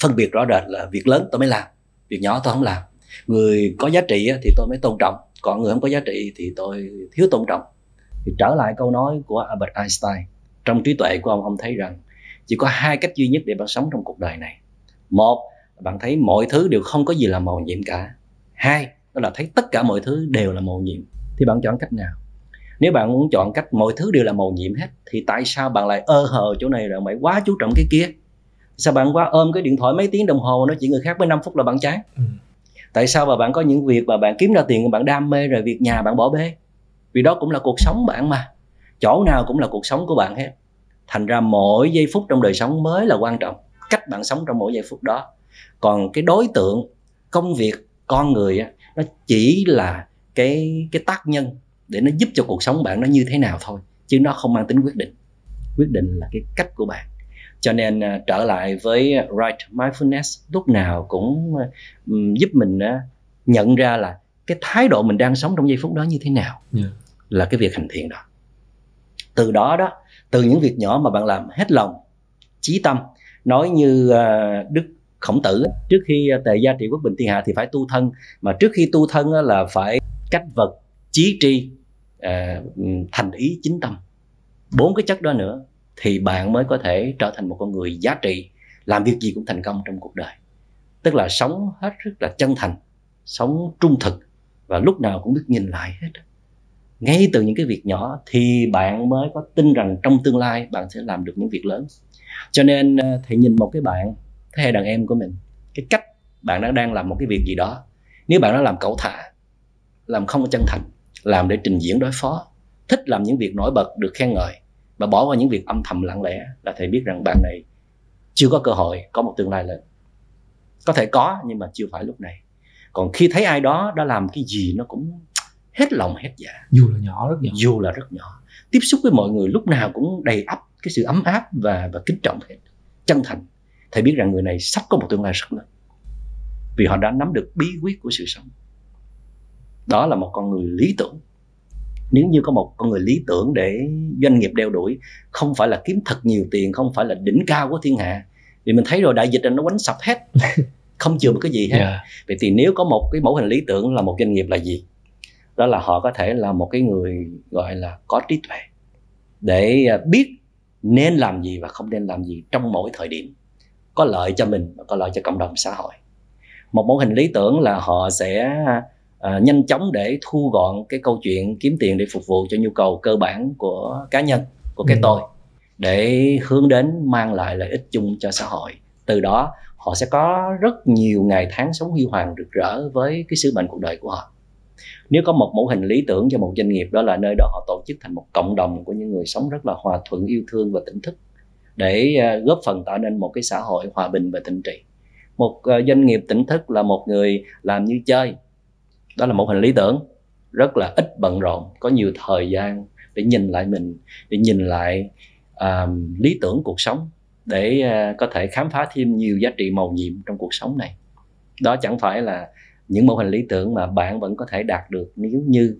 phân biệt rõ rệt là việc lớn tôi mới làm, việc nhỏ tôi không làm. Người có giá trị thì tôi mới tôn trọng. Còn người không có giá trị thì tôi thiếu tôn trọng. Thì trở lại câu nói của Albert Einstein. Trong trí tuệ của ông ông thấy rằng chỉ có hai cách duy nhất để bạn sống trong cuộc đời này. Một, bạn thấy mọi thứ đều không có gì là màu nhiệm cả. Hai đó là thấy tất cả mọi thứ đều là màu nhiệm. Thì bạn chọn cách nào? Nếu bạn muốn chọn cách mọi thứ đều là màu nhiệm hết thì tại sao bạn lại ơ hờ chỗ này rồi phải quá chú trọng cái kia? Sao bạn quá ôm cái điện thoại mấy tiếng đồng hồ nói chuyện người khác với 5 phút là bạn chán ừ. tại sao mà bạn có những việc mà bạn kiếm ra tiền bạn đam mê rồi việc nhà bạn bỏ bê? Vì đó cũng là cuộc sống bạn mà. Chỗ nào cũng là cuộc sống của bạn hết. Thành ra mỗi giây phút trong đời sống mới là quan trọng. Cách bạn sống trong mỗi giây phút đó. Còn cái đối tượng công việc con người nó chỉ là cái cái tác nhân để nó giúp cho cuộc sống bạn nó như thế nào thôi chứ nó không mang tính quyết định. Quyết định là cái cách của bạn. Cho nên uh, trở lại với right mindfulness lúc nào cũng uh, giúp mình uh, nhận ra là cái thái độ mình đang sống trong giây phút đó như thế nào yeah. là cái việc hành thiện đó. Từ đó đó từ những việc nhỏ mà bạn làm hết lòng chí tâm nói như uh, đức khổng tử trước khi ờ, tề gia trị quốc bình thiên hạ thì phải tu thân. Mà trước khi tu thân là phải cách vật chí tri ờ, thành ý chính tâm. Bốn cái chất đó nữa thì bạn mới có thể trở thành một con người giá trị, làm việc gì cũng thành công trong cuộc đời. Tức là sống hết rất là chân thành, sống trung thực và lúc nào cũng biết nhìn lại hết. Ngay từ những cái việc nhỏ thì bạn mới có tin rằng trong tương lai bạn sẽ làm được những việc lớn. Cho nên ờ, thầy nhìn một cái bạn thế hệ đàn em của mình cái cách bạn đã đang làm một cái việc gì đó nếu bạn đã làm cẩu thả làm không có chân thành làm để trình diễn đối phó thích làm những việc nổi bật được khen ngợi và bỏ qua những việc âm thầm lặng lẽ là thầy biết rằng bạn này chưa có cơ hội có một tương lai lớn. Có thể có nhưng mà chưa phải lúc này. Còn khi thấy ai đó đã làm cái gì nó cũng hết lòng hết dạ. Dù là nhỏ rất nhỏ. Dù là rất nhỏ. Tiếp xúc với mọi người lúc nào cũng đầy ắp cái sự ấm áp và và kính trọng hết. Chân thành thầy biết rằng người này sắp có một tương lai rất lớn. Vì họ đã nắm được bí quyết của sự sống. Đó là một con người lý tưởng. Nếu như có một con người lý tưởng để doanh nghiệp đeo đuổi không phải là kiếm thật nhiều tiền không phải là đỉnh cao của thiên hạ vì mình thấy rồi đại dịch là nó quánh sập hết. Không chừa một cái gì hết. Yeah. Dạ. vậy thì nếu có một cái mẫu hình lý tưởng là một doanh nghiệp là gì? Đó là họ có thể là một cái người gọi là có trí tuệ để à, biết nên làm gì và không nên làm gì trong mỗi thời điểm có lợi cho mình và có lợi cho cộng đồng xã hội. Một mẫu hình lý tưởng là họ sẽ à, nhanh chóng để thu gọn cái câu chuyện kiếm tiền để phục vụ cho nhu cầu cơ bản của cá nhân của cái ừ. tôi để hướng đến mang lại lợi ích chung cho xã hội. Từ đó họ sẽ có rất nhiều ngày tháng sống huy hoàng rực rỡ với cái sứ mệnh cuộc đời của họ. Nếu có một mẫu hình lý tưởng cho một doanh nghiệp đó là nơi đó họ tổ chức thành một cộng đồng của những người sống rất là hòa thuận yêu thương và tỉnh thức để ờ, góp phần tạo nên một cái xã hội hòa bình và thịnh trị. Một ờ, doanh nghiệp tỉnh thức là một người làm như chơi. Đó là một hình lý tưởng rất là ít bận rộn có nhiều thời gian để nhìn lại mình để nhìn lại uh, lý tưởng cuộc sống để uh, có thể khám phá thêm nhiều giá trị màu nhiệm trong cuộc sống này. Đó chẳng phải là những mô hình lý tưởng mà bạn vẫn có thể đạt được nếu như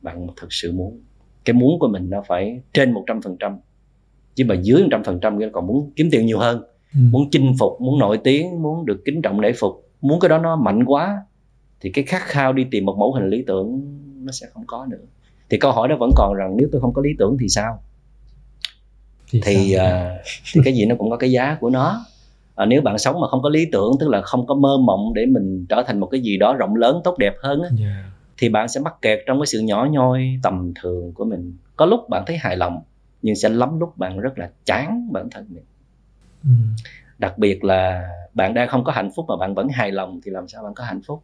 bạn thực sự muốn. Cái muốn của mình nó phải trên 100% chứ mà dưới 100% nghĩa là còn muốn kiếm tiền nhiều hơn ừ. muốn chinh phục muốn nổi tiếng muốn được kính trọng lễ phục muốn cái đó nó mạnh quá thì cái khát khao đi tìm một mẫu hình lý tưởng nó sẽ không có nữa. Thì câu hỏi đó vẫn còn rằng nếu tôi không có lý tưởng thì sao? Thì thì, uh, thì cái gì nó cũng có cái giá của nó. À, nếu bạn sống mà không có lý tưởng tức là không có mơ mộng để mình trở thành một cái gì đó rộng lớn tốt đẹp hơn á, yeah. thì bạn sẽ mắc kẹt trong cái sự nhỏ nhoi tầm thường của mình. Có lúc bạn thấy hài lòng nhưng sẽ lắm lúc bạn rất là chán bản thân mình. Ừ. đặc biệt là bạn đang không có hạnh phúc mà bạn vẫn hài lòng thì làm sao bạn có hạnh phúc?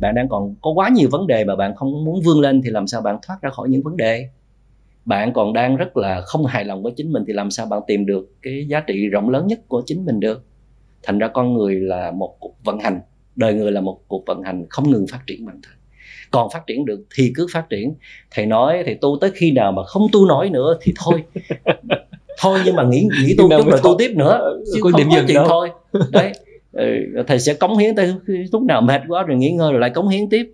Bạn đang còn có quá nhiều vấn đề mà bạn không muốn vươn lên thì làm sao bạn thoát ra khỏi những vấn đề? Bạn còn đang rất là không hài lòng với chính mình thì làm sao bạn tìm được cái giá trị rộng lớn nhất của chính mình được? Thành ra con người là một cuộc vận hành đời người là một cuộc vận hành không ngừng phát triển bản thân còn phát triển được thì cứ phát triển. Thầy nói thì tu tới khi nào mà không tu nổi nữa thì thôi. Thôi nhưng mà nghĩ nghĩ tu chút rồi tu tiếp nữa chứ có không có chuyện đâu. thôi. Đấy. Ừ, thầy sẽ cống hiến tới lúc nào mệt quá rồi nghỉ ngơi rồi lại cống hiến tiếp.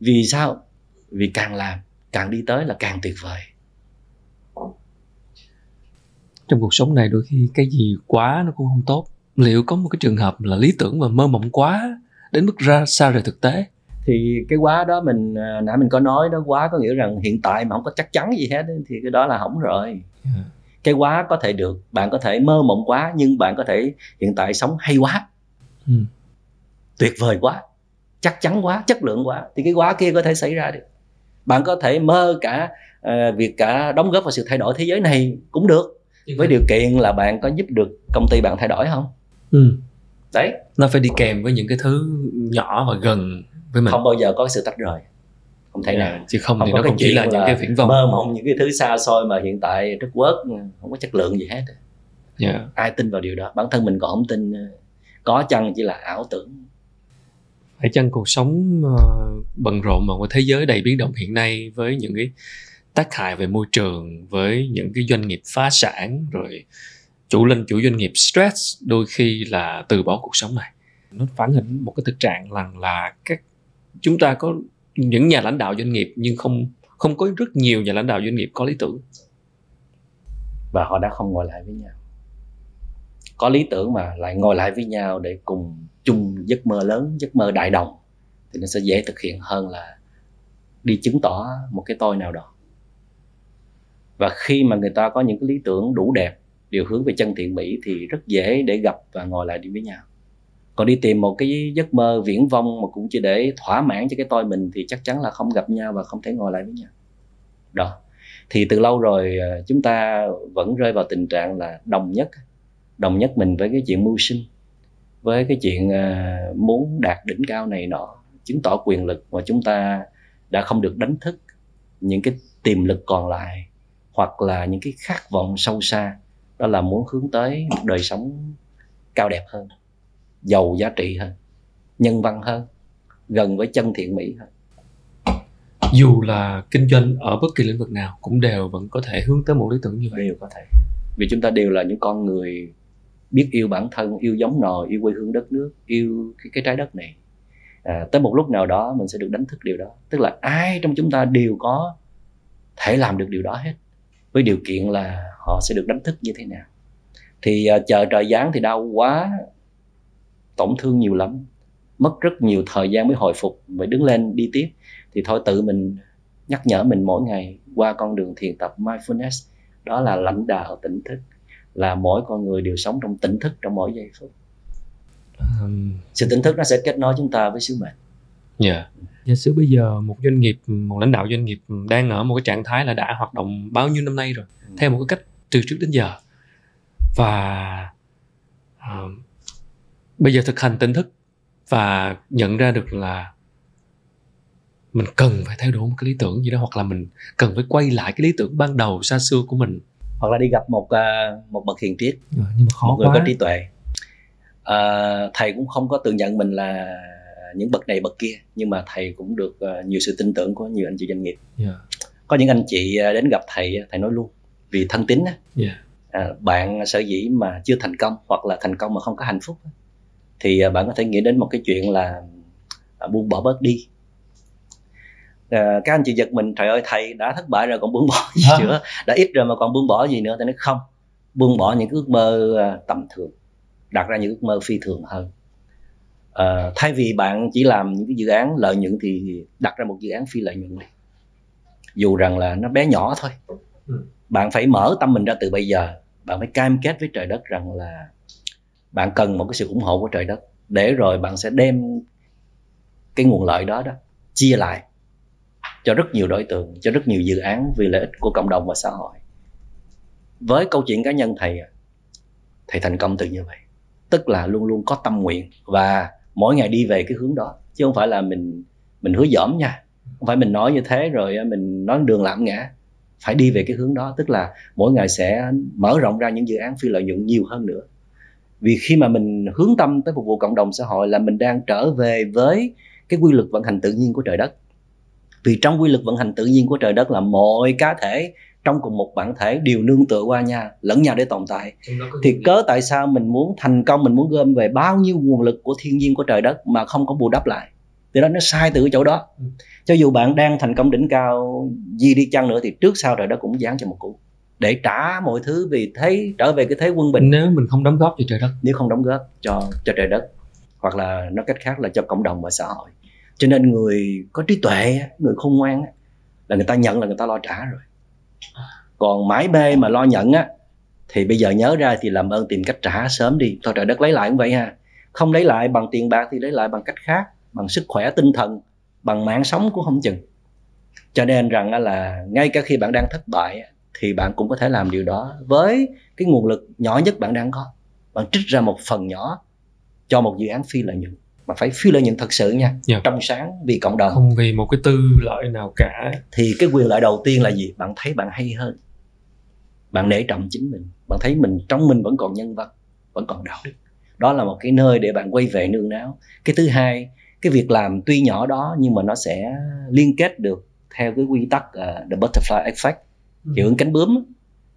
Vì sao? Vì càng làm càng đi tới là càng tuyệt vời. Trong cuộc sống này đôi khi cái gì quá nó cũng không tốt. Liệu có một cái trường hợp là lý tưởng và mơ mộng quá đến mức ra xa rời thực tế thì cái quá đó mình à, nãy mình có nói đó quá có nghĩa rằng hiện tại mà không có chắc chắn gì hết thì cái đó là hỏng rồi yeah. Cái quá có thể được bạn có thể mơ mộng quá nhưng bạn có thể hiện tại sống hay quá ừ. tuyệt vời quá chắc chắn quá chất lượng quá thì cái quá kia có thể xảy ra được bạn có thể mơ cả uh, việc cả đóng góp vào sự thay đổi thế giới này cũng được với điều kiện là bạn có giúp được công ty bạn thay đổi không ừ. đấy nó phải đi kèm với những cái thứ nhỏ và gần với mình. Không bao giờ có sự tách rời. Không thể yeah, nào. chứ không, không thì nó cũng chỉ là, là những cái viễn vông. mơ mộng những cái thứ xa xôi mà hiện tại rất quớt không có chất lượng gì hết. Yeah. ai tin vào điều đó? Bản thân mình còn không tin có chăng chỉ là ảo tưởng. Phải chăng cuộc sống uh, bận rộn mà một thế giới đầy biến động hiện nay với những cái tác hại về môi trường với những cái doanh nghiệp phá sản rồi chủ linh chủ doanh nghiệp stress đôi khi là từ bỏ cuộc sống này? Nó phản hình một cái thực trạng rằng là các chúng ta có những nhà lãnh đạo doanh nghiệp nhưng không không có rất nhiều nhà lãnh đạo doanh nghiệp có lý tưởng. Và họ đã không ngồi lại với nhau. Có lý tưởng mà lại ngồi lại với nhau để cùng chung giấc mơ lớn, giấc mơ đại đồng, thì nó sẽ dễ thực hiện hơn là đi chứng tỏ một cái tôi nào đó. Và khi mà người ta có những cái lý tưởng đủ đẹp, điều hướng về chân thiện mỹ thì rất dễ để gặp và ngồi lại đi với nhau còn đi tìm một cái giấc mơ viễn vông mà cũng chỉ để thỏa mãn cho cái tôi mình thì chắc chắn là không gặp nhau và không thể ngồi lại với nhau. Đó. Thì từ lâu rồi ờ, chúng ta vẫn rơi vào tình trạng là đồng nhất đồng nhất mình với cái chuyện mưu sinh, với cái chuyện ờ, muốn đạt đỉnh cao này nọ, chứng tỏ quyền lực mà chúng ta đã không được đánh thức những cái tiềm lực còn lại hoặc là những cái khát vọng sâu xa, đó là muốn hướng tới một đời sống cao đẹp hơn giàu giá trị hơn nhân văn hơn gần với chân thiện mỹ hơn. Dù là kinh doanh ở bất kỳ lĩnh vực nào cũng đều vẫn có thể hướng tới một lý tưởng như vậy. Đều có thể. Vì chúng ta đều là những con người biết yêu bản thân yêu giống nòi yêu quê hương đất nước yêu cái, cái trái đất này. À, tới một lúc nào đó mình sẽ được đánh thức điều đó. Tức là ai trong chúng ta đều có thể làm được điều đó hết với điều kiện là họ sẽ được đánh thức như thế nào. Thì à, chờ trời giáng thì đau quá tổn thương nhiều lắm. Mất rất nhiều thời gian mới hồi phục mới đứng lên đi tiếp. Thì thôi tự mình nhắc nhở mình mỗi ngày qua con đường thiền tập mindfulness. Đó là lãnh đạo tỉnh thức là mỗi con người đều sống trong tỉnh thức trong mỗi giây phút. Um... sự tỉnh thức nó sẽ kết nối chúng ta với sứ mệnh. Dạ. Yeah. giả sử bây giờ một doanh nghiệp một lãnh đạo doanh nghiệp đang ở một cái trạng thái là đã hoạt động bao nhiêu năm nay rồi ừ. theo một cái cách từ trước đến giờ. Và uh, bây giờ thực hành tỉnh thức và nhận ra được là mình cần phải thay đổi một cái lý tưởng gì đó hoặc là mình cần phải quay lại cái lý tưởng ban đầu xa xưa của mình hoặc là đi gặp một uh, một bậc hiền triết ừ, nhưng mà khó một người quá. có trí tuệ uh, thầy cũng không có tự nhận mình là những bậc này bậc kia nhưng mà thầy cũng được uh, nhiều sự tin tưởng của nhiều anh chị doanh nghiệp yeah. có những anh chị đến gặp thầy thầy nói luôn vì thân tín á yeah. à, bạn sở dĩ mà chưa thành công hoặc là thành công mà không có hạnh phúc thì à, bạn có thể nghĩ đến một cái chuyện là à, buông bỏ bớt đi. À, các anh chị giật mình trời ơi thầy đã thất bại rồi còn buông bỏ gì nữa? Đã ít rồi mà còn buông bỏ gì nữa? Thì nói không. Buông bỏ những ước mơ à, tầm thường đặt ra những ước mơ phi thường hơn. À, thay vì bạn chỉ làm những cái dự án lợi nhuận thì đặt ra một dự án phi lợi nhuận đi. Dù rằng là nó bé nhỏ thôi. Ừ. bạn phải mở tâm mình ra từ bây giờ. Bạn phải cam kết với trời đất rằng là bạn cần một cái sự ủng hộ của trời đất, để rồi bạn sẽ đem cái nguồn lợi đó đó chia lại cho rất nhiều đối tượng, cho rất nhiều dự án vì lợi ích của cộng đồng và xã hội. Với câu chuyện cá nhân, thầy thầy thành công từ như vậy. Tức là luôn luôn có tâm nguyện và mỗi ngày đi về cái hướng đó, chứ không phải là mình mình hứa dỏm nha. Không phải mình nói như thế rồi à, mình nói đường lạm ngã. Phải đi về cái hướng đó, tức là mỗi ngày sẽ mở rộng ra những dự án phi lợi nhuận nhiều hơn nữa vì khi mà mình hướng tâm tới phục vụ cộng đồng xã hội là mình đang trở về với cái quy luật vận hành tự nhiên của trời đất. Vì trong quy luật vận hành tự nhiên của trời đất là mọi cá thể trong cùng một bản thể đều nương tựa qua nhau lẫn nhau để tồn tại. Thì cớ tại sao mình muốn thành công mình muốn gom về bao nhiêu nguồn lực của thiên nhiên của trời đất mà không có bù đắp lại? Thì đó nó sai từ cái chỗ đó. Ừ. cho dù bạn đang thành công đỉnh cao gì đi chăng nữa thì trước sau trời đất cũng dán cho một cú để trả mọi thứ vì thấy trở về cái thế quân bình. Nếu mình không đóng góp cho trời đất. Nếu không đóng góp cho cho trời đất hoặc là nói cách khác là cho cộng đồng và xã hội. Cho nên người có trí tuệ người khôn ngoan là người ta nhận là người ta lo trả rồi. Còn mãi bê mà lo nhận á thì bây giờ nhớ ra thì làm ơn tìm cách trả sớm đi. Thôi trời đất lấy lại cũng vậy ha. Không lấy lại bằng tiền bạc thì lấy lại bằng cách khác bằng sức khỏe tinh thần bằng mạng sống cũng không chừng. Cho nên rằng là ngay cả khi bạn đang thất bại thì bạn cũng có thể làm điều đó với cái nguồn lực nhỏ nhất bạn đang có. Bạn trích ra một phần nhỏ cho một dự án phi lợi nhuận. Mà phải phi lợi nhuận thật sự nha yeah. Dạ. trong sáng vì cộng đồng. Không vì một cái tư lợi nào cả. Thì cái quyền lợi đầu tiên là gì? Bạn thấy bạn hay hơn. Bạn nể trọng chính mình. Bạn thấy mình trong mình vẫn còn nhân vật vẫn còn đạo đức. Đó là một cái nơi để bạn quay về nương náu cái thứ hai cái việc làm tuy nhỏ đó nhưng mà nó sẽ liên kết được theo cái quy tắc uh, the butterfly effect. Hiệu ứng cánh bướm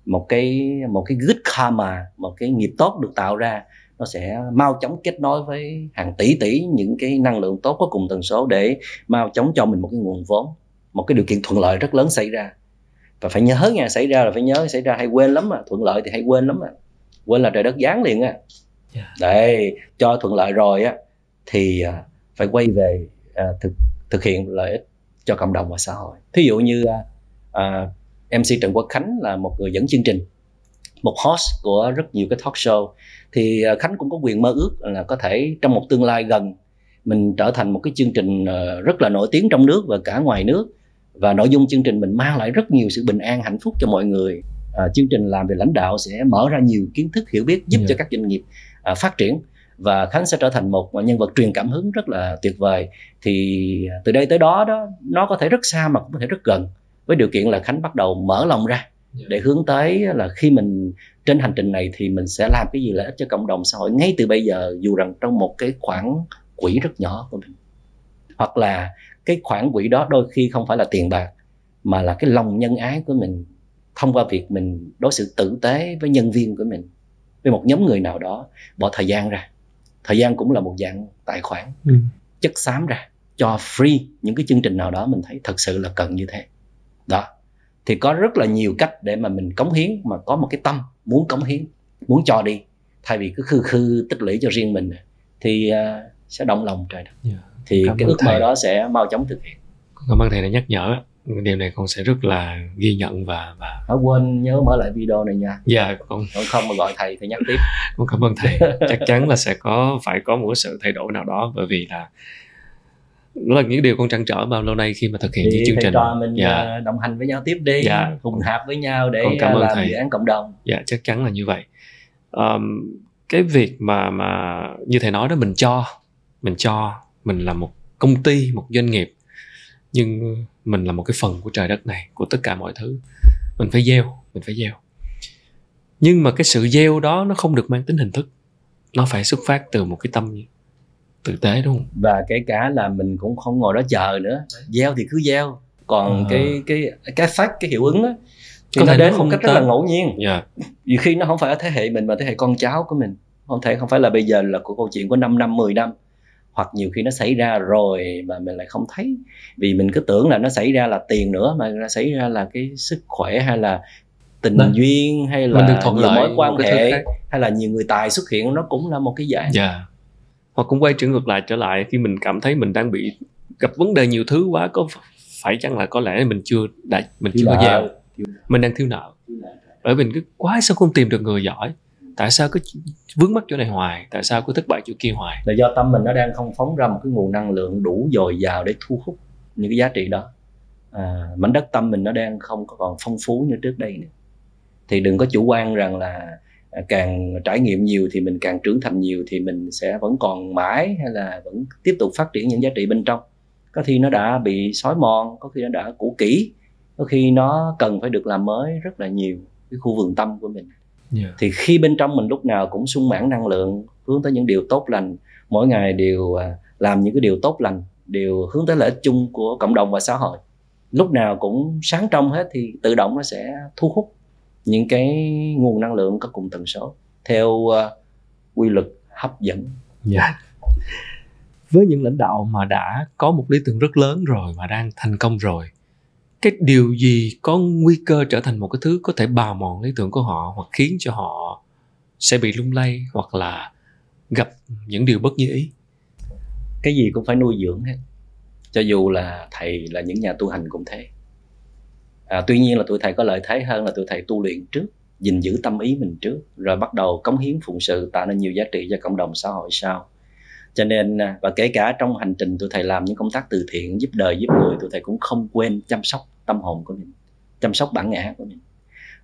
một cái một cái good karma một cái nghiệp tốt được tạo ra nó sẽ mau chóng kết nối với hàng tỷ tỷ những cái năng lượng tốt có cùng tần số để mau chóng cho mình một cái nguồn vốn một cái điều kiện thuận lợi rất lớn xảy ra và phải nhớ nha xảy ra là phải nhớ xảy ra hay quên lắm à thuận lợi thì hay quên lắm à quên là trời đất giáng liền á. Dạ. đây cho thuận lợi rồi á thì à, phải quay về à, thực thực hiện lợi ích cho cộng đồng và xã hội thí dụ như à, à MC Trần Quốc Khánh là một người dẫn chương trình một host của rất nhiều cái talk show. Thì à, Khánh cũng có quyền mơ ước là có thể trong một tương lai gần mình trở thành một cái chương trình à, rất là nổi tiếng trong nước và cả ngoài nước. Và nội dung chương trình mình mang lại rất nhiều sự bình an hạnh phúc cho mọi người. À, chương trình làm về lãnh đạo sẽ mở ra nhiều kiến thức hiểu biết giúp yeah. cho các doanh nghiệp à, phát triển. Và khánh sẽ trở thành một nhân vật truyền cảm hứng rất là tuyệt vời. Thì từ đây tới đó đó nó có thể rất xa mà cũng có thể rất gần với điều kiện là khánh bắt đầu mở lòng ra để hướng tới là khi mình trên hành trình này thì mình sẽ làm cái gì lợi ích cho cộng đồng xã hội ngay từ bây giờ dù rằng trong một cái khoản quỹ rất nhỏ của mình. Hoặc là cái khoản quỹ đó đôi khi không phải là tiền bạc mà là cái lòng nhân ái của mình thông qua việc mình đối xử tử tế với nhân viên của mình với một nhóm người nào đó bỏ thời gian ra. Thời gian cũng là một dạng tài khoản. Ừ. chất xám ra cho free những cái chương trình nào đó mình thấy thật sự là cần như thế đó. Thì có rất là nhiều cách để mà mình cống hiến mà có một cái tâm muốn cống hiến muốn cho đi. Thay vì cứ khư khư tích lũy cho riêng mình thì uh, sẽ động lòng trời đất. Yeah. Dạ. thì cảm cái ước mơ đó sẽ mau chóng thực hiện. Cảm ơn thầy đã nhắc nhở. Điều này con sẽ rất là ghi nhận và và không quên nhớ mở lại video này nha. Dạ con còn không mà gọi thầy thì nhắc tiếp. Con cảm ơn thầy. Chắc chắn là sẽ có phải có một sự thay đổi nào đó bởi vì là đó là những điều con trăn trở bao lâu nay khi mà thực hiện thì những chương trình trò mình dạ. À, đồng hành với nhau tiếp đi dạ. hùng hạp với nhau để con cảm ơn làm thầy. dự án cộng đồng dạ chắc chắn là như vậy um, cái việc mà mà như thầy nói đó mình cho mình cho mình là một công ty một doanh nghiệp nhưng mình là một cái phần của trời đất này của tất cả mọi thứ mình phải gieo mình phải gieo nhưng mà cái sự gieo đó nó không được mang tính hình thức nó phải xuất phát từ một cái tâm thực tế đúng không? Và kể cả là mình cũng không ngồi đó chờ nữa. Gieo thì cứ gieo. Còn à. cái cái cái phát cái hiệu ứng á thì Có nó đến một cách rất là ngẫu nhiên. Yeah. Dạ. nhiều khi nó không phải ở thế hệ mình mà thế hệ con cháu của mình. Không thể không phải là bây giờ là của câu chuyện của 5 năm 10 năm. Hoặc nhiều khi nó xảy ra rồi mà mình lại không thấy. Vì mình cứ tưởng là nó xảy ra là tiền nữa mà nó xảy ra là cái sức khỏe hay là tình Nên, duyên hay là nhiều mối quan hệ hay là nhiều người tài xuất hiện nó cũng là một cái dạng. Yeah. Hoặc cũng quay trở ngược lại trở lại khi mình cảm thấy mình đang bị gặp vấn đề nhiều thứ quá có phải chăng là có lẽ mình chưa đã mình chưa có gieo. Mình đang thiếu nợ. Bởi vì cứ quá sao không tìm được người giỏi? Tại sao cứ vướng mắc chỗ này hoài? Tại sao cứ thất bại chỗ kia hoài? Là do tâm mình nó đang không phóng ra một cái nguồn năng lượng đủ dồi dào để thu hút những cái giá trị đó. À, mảnh đất tâm mình nó đang không có còn phong phú như trước đây nữa. Thì đừng có chủ quan rằng là càng trải nghiệm nhiều thì mình càng trưởng thành nhiều thì mình sẽ vẫn còn mãi hay là vẫn tiếp tục phát triển những giá trị bên trong. Có khi nó đã bị xói mòn có khi nó đã cũ kỹ có khi nó cần phải được làm mới rất là nhiều cái khu vườn tâm của mình. Yeah. thì khi bên trong mình lúc nào cũng sung mãn năng lượng hướng tới những điều tốt lành mỗi ngày đều à, làm những cái điều tốt lành đều hướng tới lợi ích chung của cộng đồng và xã hội. Lúc nào cũng sáng trong hết thì tự động nó sẽ thu hút những cái nguồn năng lượng có cùng tần số theo uh, quy luật hấp dẫn. Yeah. Với những lãnh đạo mà đã có một lý tưởng rất lớn rồi và đang thành công rồi, cái điều gì có nguy cơ trở thành một cái thứ có thể bào mòn lý tưởng của họ hoặc khiến cho họ sẽ bị lung lay hoặc là gặp những điều bất như ý? Cái gì cũng phải nuôi dưỡng hết. Cho dù là thầy là những nhà tu hành cũng thế à, tuy nhiên là tụi thầy có lợi thế hơn là tụi thầy tu luyện trước gìn giữ tâm ý mình trước rồi bắt đầu cống hiến phụng sự tạo nên nhiều giá trị cho cộng đồng xã hội sau. Cho nên à, và kể cả trong hành trình tụi thầy làm những công tác từ thiện giúp đời giúp người tụi thầy cũng không quên chăm sóc tâm hồn của mình chăm sóc bản ngã của mình.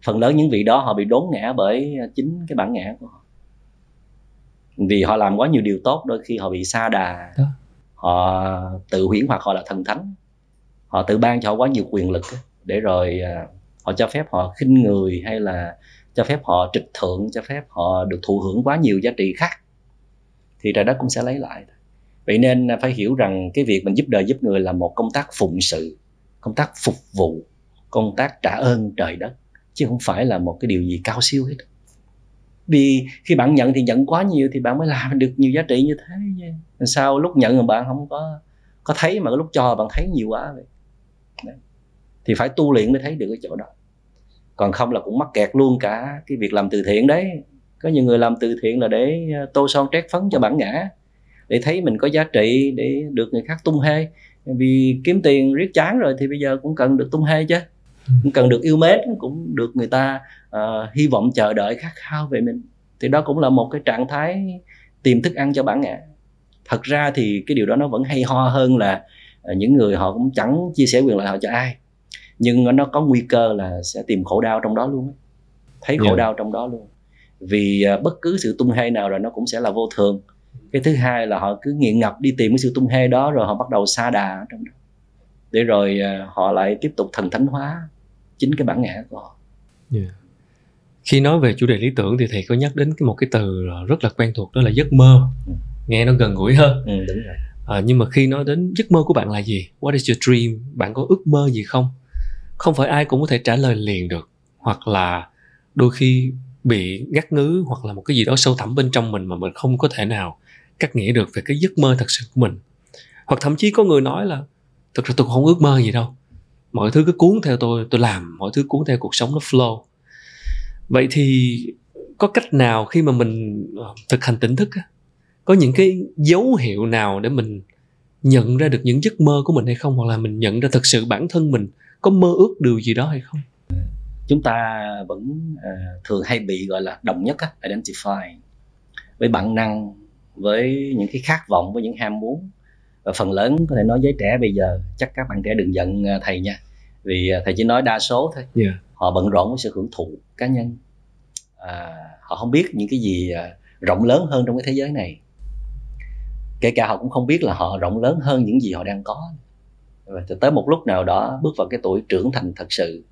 Phần lớn những vị đó họ bị đốn ngã bởi chính cái bản ngã của họ. Vì họ làm quá nhiều điều tốt đôi khi họ bị sa đà. Đó. họ tự huyễn hoặc họ là thần thánh. Họ tự ban cho họ quá nhiều quyền lực để rồi à, họ cho phép họ khinh người hay là cho phép họ trịch thượng, cho phép họ được thụ hưởng quá nhiều giá trị khác, thì trời đất cũng sẽ lấy lại. Vậy nên phải hiểu rằng cái việc mình giúp đời giúp người là một công tác phụng sự, công tác phục vụ, công tác trả ơn trời đất, chứ không phải là một cái điều gì cao siêu hết. Vì khi bạn nhận thì nhận quá nhiều thì bạn mới làm được nhiều giá trị như thế sao lúc nhận mà bạn không có có thấy mà lúc cho bạn thấy nhiều quá vậy? Đấy thì phải tu luyện mới thấy được cái chỗ đó. Còn không là cũng mắc kẹt luôn cả cái việc làm từ thiện đấy. Có nhiều người làm từ thiện là để ờ, tô son trét phấn cho bản ngã để thấy mình có giá trị để được người khác tung hê. Vì kiếm tiền riết chán rồi thì bây giờ cũng cần được tung hê chứ. Cũng cần được yêu mến cũng được người ta uh, hy vọng chờ đợi khát khao về mình. Thì đó cũng là một cái trạng thái tìm thức ăn cho bản ngã. Thật ra thì cái điều đó nó vẫn hay ho hơn là uh, những người họ cũng chẳng chia sẻ quyền lợi họ cho ai nhưng nó có nguy cơ là sẽ tìm khổ đau trong đó luôn thấy khổ yeah. Đau trong đó luôn. Vì à, bất cứ sự tung hê nào rồi nó cũng sẽ là vô thường. Cái thứ hai là họ cứ nghiện ngập đi tìm cái sự tung hê đó rồi họ bắt đầu xa đà trong đó. Để rồi à, họ lại tiếp tục thần thánh hóa chính cái bản ngã của họ. Yeah. Khi nói về chủ đề lý tưởng thì thầy có nhắc đến một cái từ rất là quen thuộc đó là giấc mơ. Ừ. nghe nó gần gũi hơn. Ừ, đúng rồi. À, nhưng mà khi nói đến giấc mơ của bạn là gì? What is your dream? Bạn có ước mơ gì không không phải ai cũng có thể trả lời liền được, hoặc là đôi khi bị ngắt ngứ hoặc là một cái gì đó sâu thẳm bên trong mình mà mình không có thể nào cắt nghĩa được về cái giấc mơ thật sự của mình. Hoặc thậm chí có người nói là, thực ra tôi không ước mơ gì đâu. Mọi thứ cứ cuốn theo tôi tôi làm, mọi thứ cuốn theo cuộc sống nó flow. Vậy thì có cách nào khi mà mình ờ, thực hành tỉnh thức có những cái dấu hiệu nào để mình nhận ra được những giấc mơ của mình hay không? Hoặc là mình nhận ra thực sự bản thân mình có mơ ước điều gì đó hay không? Chúng ta vẫn uh, thường hay bị gọi là đồng nhất á, identify với bản năng với những cái khát vọng với những ham muốn. Và phần lớn có thể nói giới trẻ bây giờ chắc các bạn trẻ đừng giận ờ, thầy nha. Vì ờ, thầy chỉ nói đa số thôi. Yeah. họ bận rộn với sự hưởng thụ cá nhân. À, họ không biết những cái gì rộng lớn hơn trong cái thế giới này. Kể cả họ cũng không biết là họ rộng lớn hơn những gì họ đang có và tới một lúc nào đó bước vào cái tuổi trưởng thành thật sự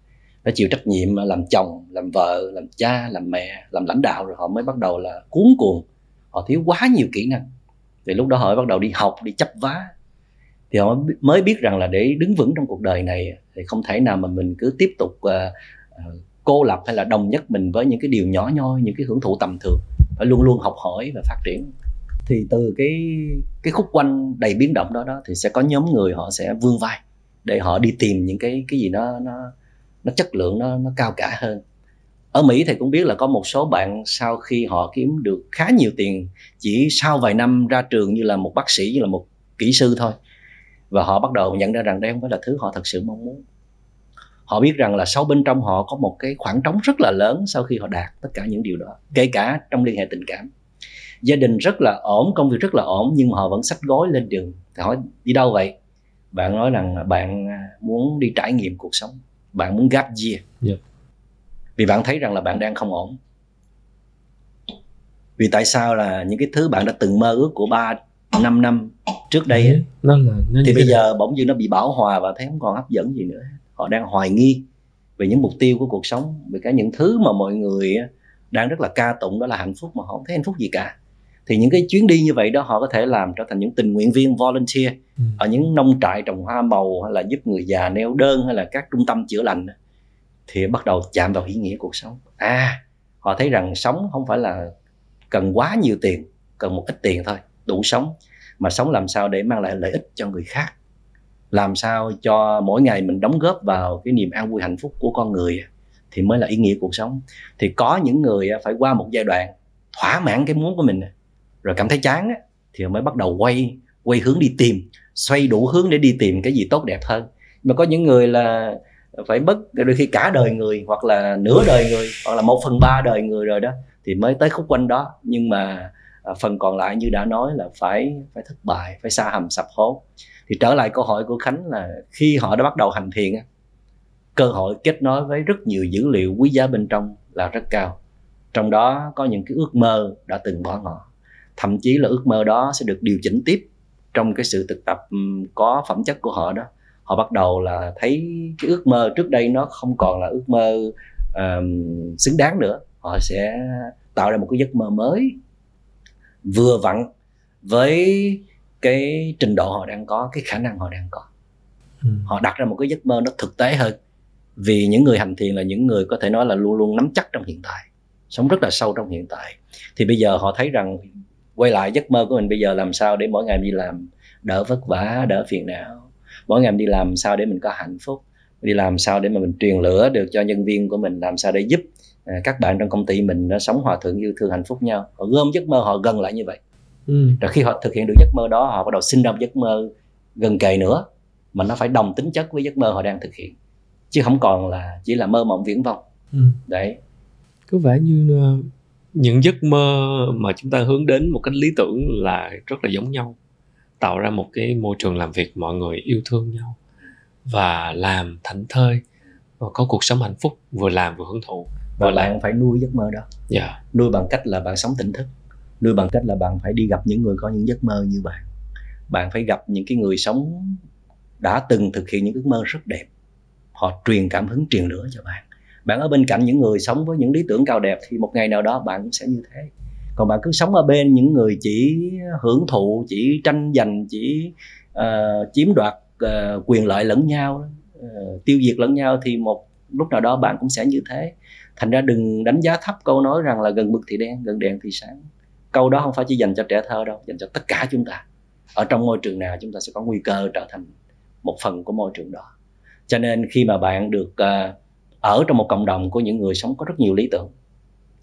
phải chịu trách nhiệm làm chồng làm vợ làm cha làm mẹ làm lãnh đạo rồi họ mới bắt đầu là cuốn cuồng. Họ thiếu quá nhiều kỹ năng. Thì lúc đó họ bắt đầu đi học đi chấp vá. Thì họ mới biết rằng là để đứng vững trong cuộc đời này thì không thể nào mà mình cứ tiếp tục uh, cô lập hay là đồng nhất mình với những cái điều nhỏ nhoi những cái hưởng thụ tầm thường. Phải luôn luôn học hỏi và phát triển thì từ cái cái khúc quanh đầy biến động đó đó thì sẽ có nhóm người họ sẽ vươn vai để họ đi tìm những cái cái gì nó nó nó chất lượng, nó nó cao cả hơn. Ở Mỹ thì cũng biết là có một số bạn sau khi họ kiếm được khá nhiều tiền, chỉ sau vài năm ra trường như là một bác sĩ, như là một kỹ sư thôi. Và họ bắt đầu nhận ra rằng đây không phải là thứ họ thật sự mong muốn. Họ biết rằng là sâu bên trong họ có một cái khoảng trống rất là lớn sau khi họ đạt tất cả những điều đó, kể cả trong liên hệ tình cảm gia đình rất là ổn công việc rất là ổn nhưng mà họ vẫn sách gối lên đường. Thì hỏi đi đâu vậy? Bạn nói rằng bạn muốn đi trải nghiệm cuộc sống bạn muốn gap year. Yeah. vì bạn thấy rằng là bạn đang không ổn. Vì tại sao là những cái thứ bạn đã từng mơ ước của ba năm năm trước đây ấy, nó là, nó thì bây giờ bỗng dưng nó bị bảo hòa và thấy không còn hấp dẫn gì nữa. Họ đang hoài nghi về những mục tiêu của cuộc sống về cả những thứ mà mọi người đang rất là ca tụng đó là hạnh phúc mà họ không thấy hạnh phúc gì cả thì những cái chuyến đi như vậy đó họ có thể làm trở thành những tình nguyện viên volunteer ừ. ở những nông trại trồng hoa màu hay là giúp người già neo đơn hay là các trung tâm chữa lành thì bắt đầu chạm vào ý nghĩa cuộc sống. À họ thấy rằng sống không phải là cần quá nhiều tiền cần một ít tiền thôi đủ sống. Mà sống làm sao để mang lại lợi ích cho người khác? Làm sao cho mỗi ngày mình đóng góp vào cái niềm an vui hạnh phúc của con người thì mới là ý nghĩa cuộc sống. Thì có những người phải qua một giai đoạn thỏa mãn cái muốn của mình rồi cảm thấy chán á thì mới bắt đầu quay quay hướng đi tìm xoay đủ hướng để đi tìm cái gì tốt đẹp hơn. Mà có những người là phải mất đôi khi cả đời người hoặc là nửa đời người hoặc là một phần ba đời người rồi đó thì mới tới khúc quanh đó. Nhưng mà à, phần còn lại như đã nói là phải phải thất bại phải xa hầm sập hố. Thì trở lại câu hỏi của khánh là khi họ đã bắt đầu hành thiền cơ hội kết nối với rất nhiều dữ liệu quý giá bên trong là rất cao. Trong đó có những cái ước mơ đã từng bỏ ngỏ thậm chí là ước mơ đó sẽ được điều chỉnh tiếp trong cái sự thực tập có phẩm chất của họ đó. Họ bắt đầu là thấy cái ước mơ trước đây nó không còn là ước mơ um, xứng đáng nữa. Họ sẽ tạo ra một cái giấc mơ mới vừa vặn với cái trình độ họ đang có cái khả năng họ đang có. Ừ. họ đặt ra một cái giấc mơ nó thực tế hơn. Vì những người hành thiền là những người có thể nói là luôn luôn nắm chắc trong hiện tại sống rất là sâu trong hiện tại. Thì bây giờ họ thấy rằng quay lại giấc mơ của mình bây giờ làm sao để mỗi ngày đi làm? Đỡ vất vả đỡ phiền não. Mỗi ngày mình đi làm sao để mình có hạnh phúc? Đi làm sao để mà mình truyền lửa được cho nhân viên của mình? Làm sao để giúp à, các bạn trong công ty mình nó sống hòa thuận yêu thương hạnh phúc nhau? Họ gom giấc mơ họ gần lại như vậy. Ừ. rồi khi họ thực hiện được giấc mơ đó họ bắt đầu sinh ra một giấc mơ gần kề nữa mà nó phải đồng tính chất với giấc mơ họ đang thực hiện. Chứ không còn là chỉ là mơ mộng viễn vông. Ừ. đấy. Có vẻ như ờ, những giấc mơ mà chúng ta hướng đến một cách lý tưởng là rất là giống nhau tạo ra một cái môi trường làm việc mọi người yêu thương nhau và làm thảnh thơi và có cuộc sống hạnh phúc vừa làm vừa hưởng thụ và bạn làm. phải nuôi giấc mơ đó yeah. Dạ. nuôi bằng cách là bạn sống tỉnh thức nuôi bằng cách là bạn phải đi gặp những người có những giấc mơ như bạn bạn phải gặp những cái người sống đã từng thực hiện những ước mơ rất đẹp họ truyền cảm hứng truyền lửa cho bạn bạn ở bên cạnh những người sống với những lý tưởng cao đẹp thì một ngày nào đó bạn cũng sẽ như thế. Còn bạn cứ sống ở bên những người chỉ hưởng thụ chỉ tranh giành chỉ uh, chiếm đoạt uh, quyền lợi lẫn nhau uh, tiêu diệt lẫn nhau thì một lúc nào đó bạn cũng sẽ như thế. Thành ra đừng đánh giá thấp câu nói rằng là gần mực thì đen gần đèn thì sáng. Câu đó không phải chỉ dành cho trẻ thơ đâu dành cho tất cả chúng ta. Ở trong môi trường nào chúng ta sẽ có nguy cơ trở thành một phần của môi trường đó. Cho nên khi mà bạn được uh, ở trong một cộng đồng của những người sống có rất nhiều lý tưởng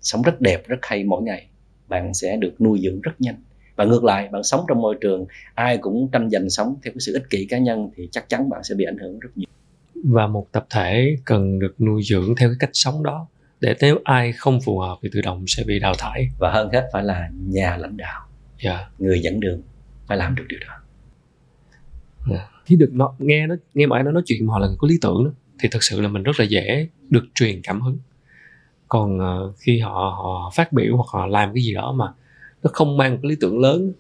sống rất đẹp rất hay mỗi ngày bạn sẽ được nuôi dưỡng rất nhanh và ngược lại bạn sống trong môi trường ai cũng tranh giành sống theo cái sự ích kỷ cá nhân thì chắc chắn bạn sẽ bị ảnh hưởng rất nhiều và một tập thể cần được nuôi dưỡng theo cái cách sống đó để nếu ai không phù hợp thì tự động sẽ bị đào thải và hơn hết phải là nhà lãnh đạo yeah. Dạ. người dẫn đường phải làm được điều đó yeah. Dạ. khi được nó nghe nó nghe mọi nó nói chuyện họ là người có lý tưởng đó thì thật sự là mình rất là dễ được truyền cảm hứng. Còn uh, khi họ họ phát biểu hoặc họ làm cái gì đó mà nó không mang một cái lý tưởng lớn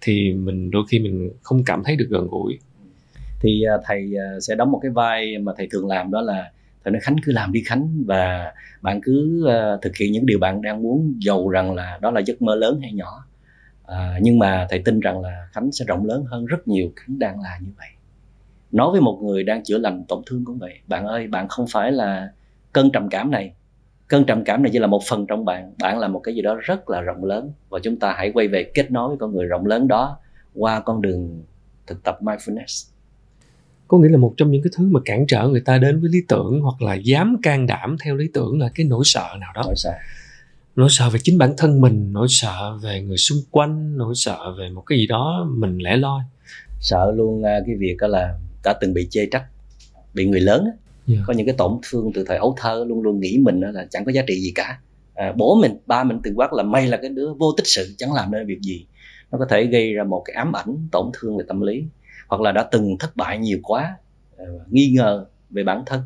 thì mình đôi khi mình không cảm thấy được gần gũi. Thì uh, thầy uh, sẽ đóng một cái vai mà thầy thường làm đó là thầy nói khánh cứ làm đi khánh và bạn cứ uh, thực hiện những điều bạn đang muốn giàu rằng là đó là giấc mơ lớn hay nhỏ. Uh, nhưng mà thầy tin rằng là khánh sẽ rộng lớn hơn rất nhiều khánh đang là như vậy nói với một người đang chữa lành tổn thương cũng vậy bạn ơi bạn không phải là cơn trầm cảm này. Cơn trầm cảm này chỉ là một phần trong bạn bạn là một cái gì đó rất là rộng lớn. Và chúng ta hãy quay về kết nối với con người rộng lớn đó qua con đường thực tập mindfulness. Có nghĩa là một trong những cái thứ mà cản trở người ta đến với lý tưởng hoặc là dám can đảm theo lý tưởng là cái nỗi sợ nào đó. Nỗi sợ. Nỗi sợ về chính bản thân mình nỗi sợ về người xung quanh nỗi sợ về một cái gì đó mình lẻ loi. Sợ luôn à, cái việc đó là đã từng bị chê trách bị người lớn á, Dạ. có những cái tổn thương từ thời ấu thơ luôn luôn nghĩ mình là chẳng có giá trị gì cả. À, bố mình ba mình từng quát là mày là cái đứa vô tích sự chẳng làm nên việc gì. Nó có thể gây ra một cái ám ảnh tổn thương về tâm lý hoặc là đã từng thất bại nhiều quá à, nghi ngờ về bản thân.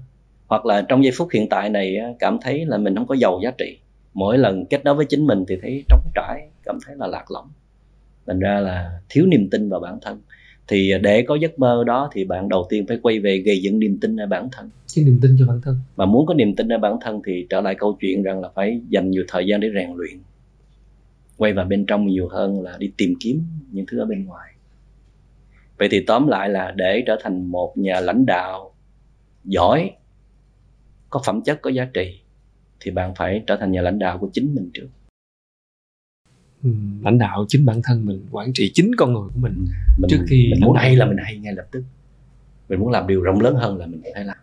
Hoặc là trong giây phút hiện tại này cảm thấy là mình không có giàu giá trị. Mỗi lần kết nối với chính mình thì thấy trống trải cảm thấy là lạc lõng. Thành ra là thiếu niềm tin vào bản thân thì để có giấc mơ đó thì bạn đầu tiên phải quay về gây dựng niềm tin ở bản thân. Cái niềm tin cho bản thân. Mà muốn có niềm tin ở bản thân thì trở lại câu chuyện rằng là phải dành nhiều thời gian để rèn luyện. Quay vào bên trong nhiều hơn là đi tìm kiếm những thứ ở bên ngoài. Vậy thì tóm lại là để trở thành một nhà lãnh đạo giỏi có phẩm chất có giá trị thì bạn phải trở thành nhà lãnh đạo của chính mình trước lãnh đạo chính bản thân mình quản trị chính con người của mình. Mình, Trước khi mình muốn hay là mình hay ngay lập tức. Mình muốn làm điều rộng lớn hơn là mình phải làm.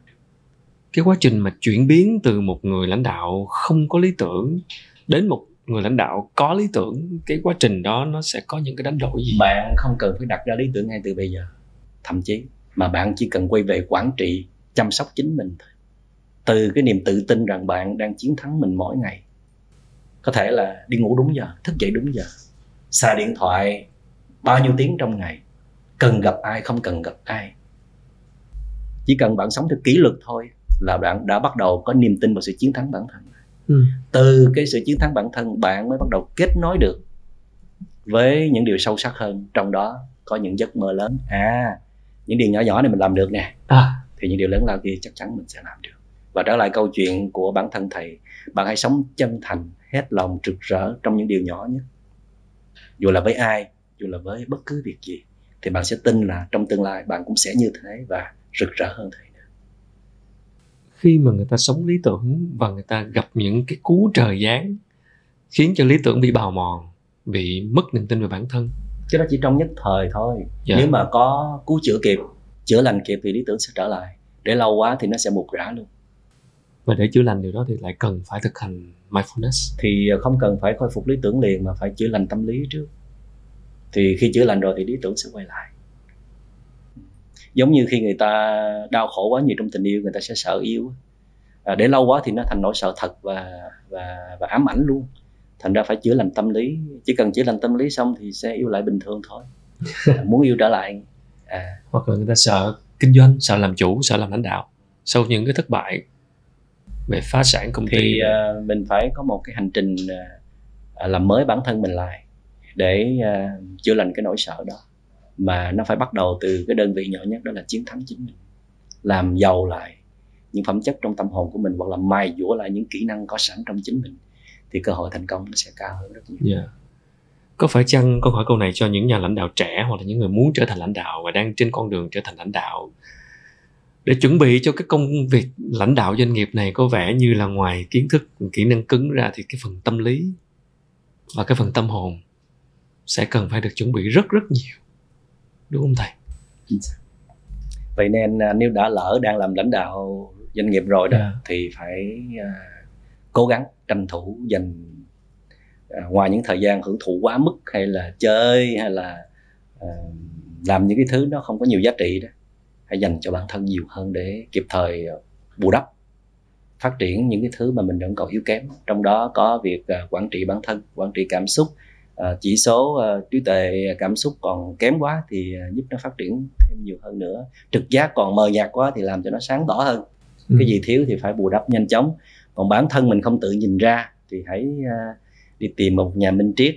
Cái quá trình mà chuyển biến từ một người lãnh đạo không có lý tưởng đến một người lãnh đạo có lý tưởng cái quá trình đó nó sẽ có những cái đánh đổi gì? Bạn không cần phải đặt ra lý tưởng ngay từ bây giờ. Thậm chí mà bạn chỉ cần quay về quản trị chăm sóc chính mình thôi. Từ cái niềm tự tin rằng bạn đang chiến thắng mình mỗi ngày có thể là đi ngủ đúng giờ thức dậy đúng giờ xài điện thoại bao nhiêu tiếng trong ngày. Cần gặp ai không cần gặp ai. Chỉ cần bạn sống theo kỷ luật thôi là bạn đã bắt đầu có niềm tin vào sự chiến thắng bản thân. Ừ. từ cái sự chiến thắng bản thân bạn mới bắt đầu kết nối được với những điều sâu sắc hơn. Trong đó có những giấc mơ lớn. À những điều nhỏ nhỏ này mình làm được nè. À. Thì những điều lớn lao kia chắc chắn mình sẽ làm được. Và trở lại câu chuyện của bản thân thầy bạn hãy sống chân thành hết lòng rực rỡ trong những điều nhỏ nhất. Dù là với ai dù là với bất cứ việc gì thì bạn sẽ tin là trong tương lai bạn cũng sẽ như thế và rực rỡ hơn nữa. Khi mà người ta sống lý tưởng và người ta gặp những cái cú trời giáng khiến cho lý tưởng bị bào mòn bị mất niềm tin về bản thân. Chứ đó chỉ trong nhất thời thôi. Dạ. nếu mà có cứu chữa kịp chữa lành kịp thì lý tưởng sẽ trở lại. Để lâu quá thì nó sẽ mục rã luôn và để chữa lành điều đó thì lại cần phải thực hành mindfulness. Thì không cần phải khôi phục lý tưởng liền mà phải chữa lành tâm lý trước. Thì khi chữa lành rồi thì lý tưởng sẽ quay lại. Giống như khi người ta đau khổ quá nhiều trong tình yêu người ta sẽ sợ yêu à, để lâu quá thì nó thành nỗi sợ thật và và và ám ảnh luôn. Thành ra phải chữa lành tâm lý. Chỉ cần chữa lành tâm lý xong thì sẽ yêu lại bình thường thôi. À, muốn yêu trở lại. À. Hoặc là người ta sợ kinh doanh sợ làm chủ sợ làm lãnh đạo. Sau những cái thất bại về phá sản công ty thì à, mình phải có một cái hành trình à, làm mới bản thân mình lại để à, chữa lành cái nỗi sợ đó. Mà nó phải bắt đầu từ cái đơn vị nhỏ nhất đó là chiến thắng chính mình. Làm giàu lại những phẩm chất trong tâm hồn của mình hoặc là mài dũa lại những kỹ năng có sẵn trong chính mình thì cơ hội thành công nó sẽ cao hơn rất nhiều. Dạ. Có phải chăng câu hỏi câu này cho những nhà lãnh đạo trẻ hoặc là những người muốn trở thành lãnh đạo và đang trên con đường trở thành lãnh đạo để chuẩn bị cho cái công việc lãnh đạo doanh nghiệp này có vẻ như là ngoài kiến thức kỹ năng cứng ra thì cái phần tâm lý và cái phần tâm hồn sẽ cần phải được chuẩn bị rất rất nhiều. Đúng không thầy? Vậy nên à, nếu đã lỡ đang làm lãnh đạo doanh nghiệp rồi đó Dạ. thì phải à, cố gắng tranh thủ dành à, ngoài những thời gian hưởng thụ quá mức hay là chơi hay là à, làm những cái thứ nó không có nhiều giá trị đó hãy dành cho bản thân nhiều hơn để kịp thời à, bù đắp phát triển những cái thứ mà mình vẫn còn yếu kém. Trong đó có việc à, quản trị bản thân quản trị cảm xúc. À, chỉ số trí tuệ cảm xúc còn kém quá thì giúp nó phát triển thêm nhiều hơn nữa. Trực giác còn mờ nhạt quá thì làm cho nó sáng tỏ hơn. Ừ. cái gì thiếu thì phải bù đắp nhanh chóng. Còn bản thân mình không tự nhìn ra thì hãy đi tìm một nhà minh triết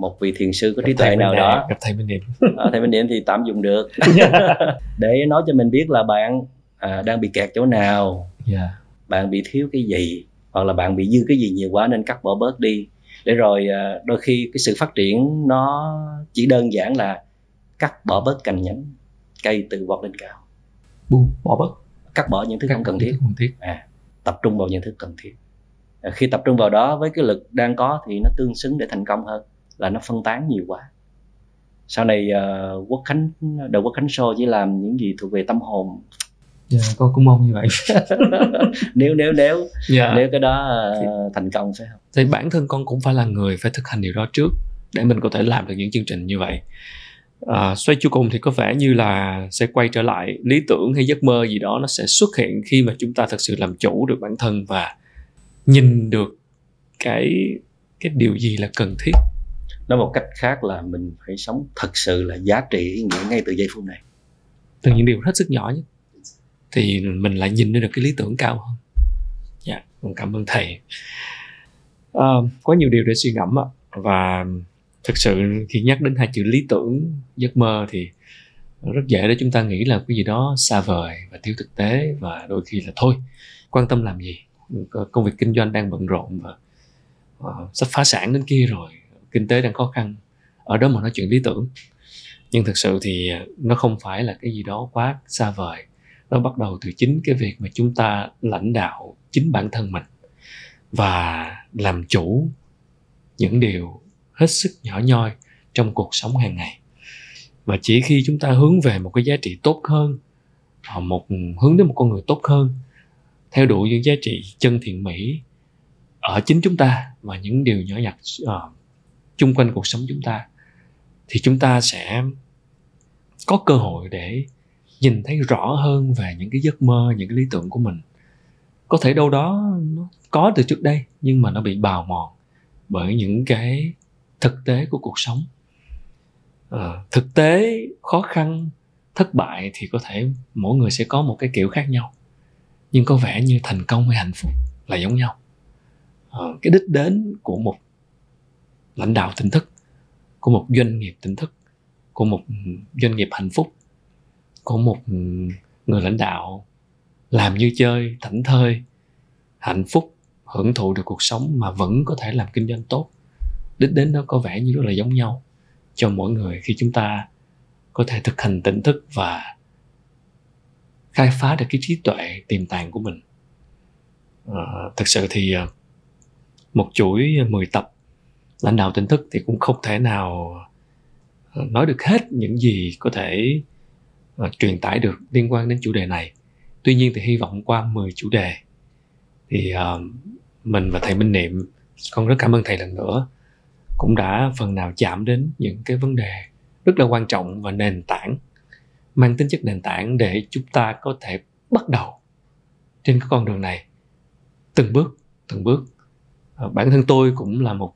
một vị thiền sư có trí tuệ nào đó. Gặp thầy Minh Niệm. Ở thầy minh điểm thì tạm dùng được. Để nói cho mình biết là bạn à, đang bị kẹt chỗ nào. Dạ. bạn bị thiếu cái gì hoặc là bạn bị dư cái gì nhiều quá nên cắt bỏ bớt đi. Để rồi à, đôi khi cái sự phát triển nó chỉ đơn giản là cắt bỏ bớt cành nhánh cây từ vọt lên cao. Buông bỏ bớt. Cắt bỏ những thứ không cần thiết. không thiết. À, tập trung vào những thứ cần thiết. À, khi tập trung vào đó với cái lực đang có thì nó tương xứng để thành công hơn là nó phân tán nhiều quá. Sau này uh, quốc khánh đầu quốc khánh show chỉ làm những gì thuộc về tâm hồn. Dạ yeah, con cũng mong như vậy. Nếu nếu nếu. Yeah. Dạ. nếu cái đó uh, thành công phải không. thì bản thân con cũng phải là người phải thực hành điều đó trước để mình có thể làm được những chương trình như vậy. À, xoay chu cùng thì có vẻ như là sẽ quay trở lại. Lý tưởng hay giấc mơ gì đó nó sẽ xuất hiện khi mà chúng ta thật sự làm chủ được bản thân và nhìn được cái cái điều gì là cần thiết nói một cách khác là mình phải sống thật sự là giá trị ý nghĩa ngay từ giây phút này. Từ những điều hết sức nhỏ nhất thì mình lại nhìn được cái lý tưởng cao hơn. Dạ yeah, cảm ơn thầy. À, có nhiều điều để suy ngẫm ạ. Và thực sự khi nhắc đến hai chữ lý tưởng giấc mơ thì rất dễ để chúng ta nghĩ là cái gì đó xa vời và thiếu thực tế và đôi khi là thôi quan tâm làm gì? Công việc kinh doanh đang bận rộn và uh, sắp phá sản đến kia rồi kinh tế đang khó khăn ở đó mà nói chuyện lý tưởng. Nhưng thực sự thì nó không phải là cái gì đó quá xa vời. Nó bắt đầu từ chính cái việc mà chúng ta lãnh đạo chính bản thân mình và làm chủ những điều hết sức nhỏ nhoi trong cuộc sống hàng ngày. Và chỉ khi chúng ta hướng về một cái giá trị tốt hơn à, một hướng đến một con người tốt hơn theo đuổi những giá trị chân thiện mỹ ở chính chúng ta và những điều nhỏ nhặt uh, chung quanh cuộc sống chúng ta thì chúng ta sẽ có cơ hội để nhìn thấy rõ hơn về những cái giấc mơ những cái lý tưởng của mình. Có thể đâu đó nó có từ trước đây nhưng mà nó bị bào mòn bởi những cái thực tế của cuộc sống. À, thực tế khó khăn thất bại thì có thể mỗi người sẽ có một cái kiểu khác nhau nhưng có vẻ như thành công hay hạnh phúc là giống nhau. À, cái đích đến của một lãnh đạo tỉnh thức của một doanh nghiệp tỉnh thức của một doanh nghiệp hạnh phúc của một người lãnh đạo làm như chơi thảnh thơi hạnh phúc hưởng thụ được cuộc sống mà vẫn có thể làm kinh doanh tốt. Đích đến nó có vẻ như rất là giống nhau cho mỗi người khi chúng ta có thể thực hành tỉnh thức và khai phá được cái trí tuệ tiềm tàng của mình. À, thực sự thì ờ, một chuỗi 10 tập lãnh đạo tỉnh thức thì cũng không thể nào ờ, nói được hết những gì có thể uh, truyền tải được liên quan đến chủ đề này. Tuy nhiên thì hy vọng qua 10 chủ đề thì uh, mình và thầy minh niệm con rất cảm ơn thầy lần nữa cũng đã phần nào chạm đến những cái vấn đề rất là quan trọng và nền tảng mang tính chất nền tảng để chúng ta có thể bắt đầu trên cái con đường này từng bước từng bước. Bản thân tôi cũng là một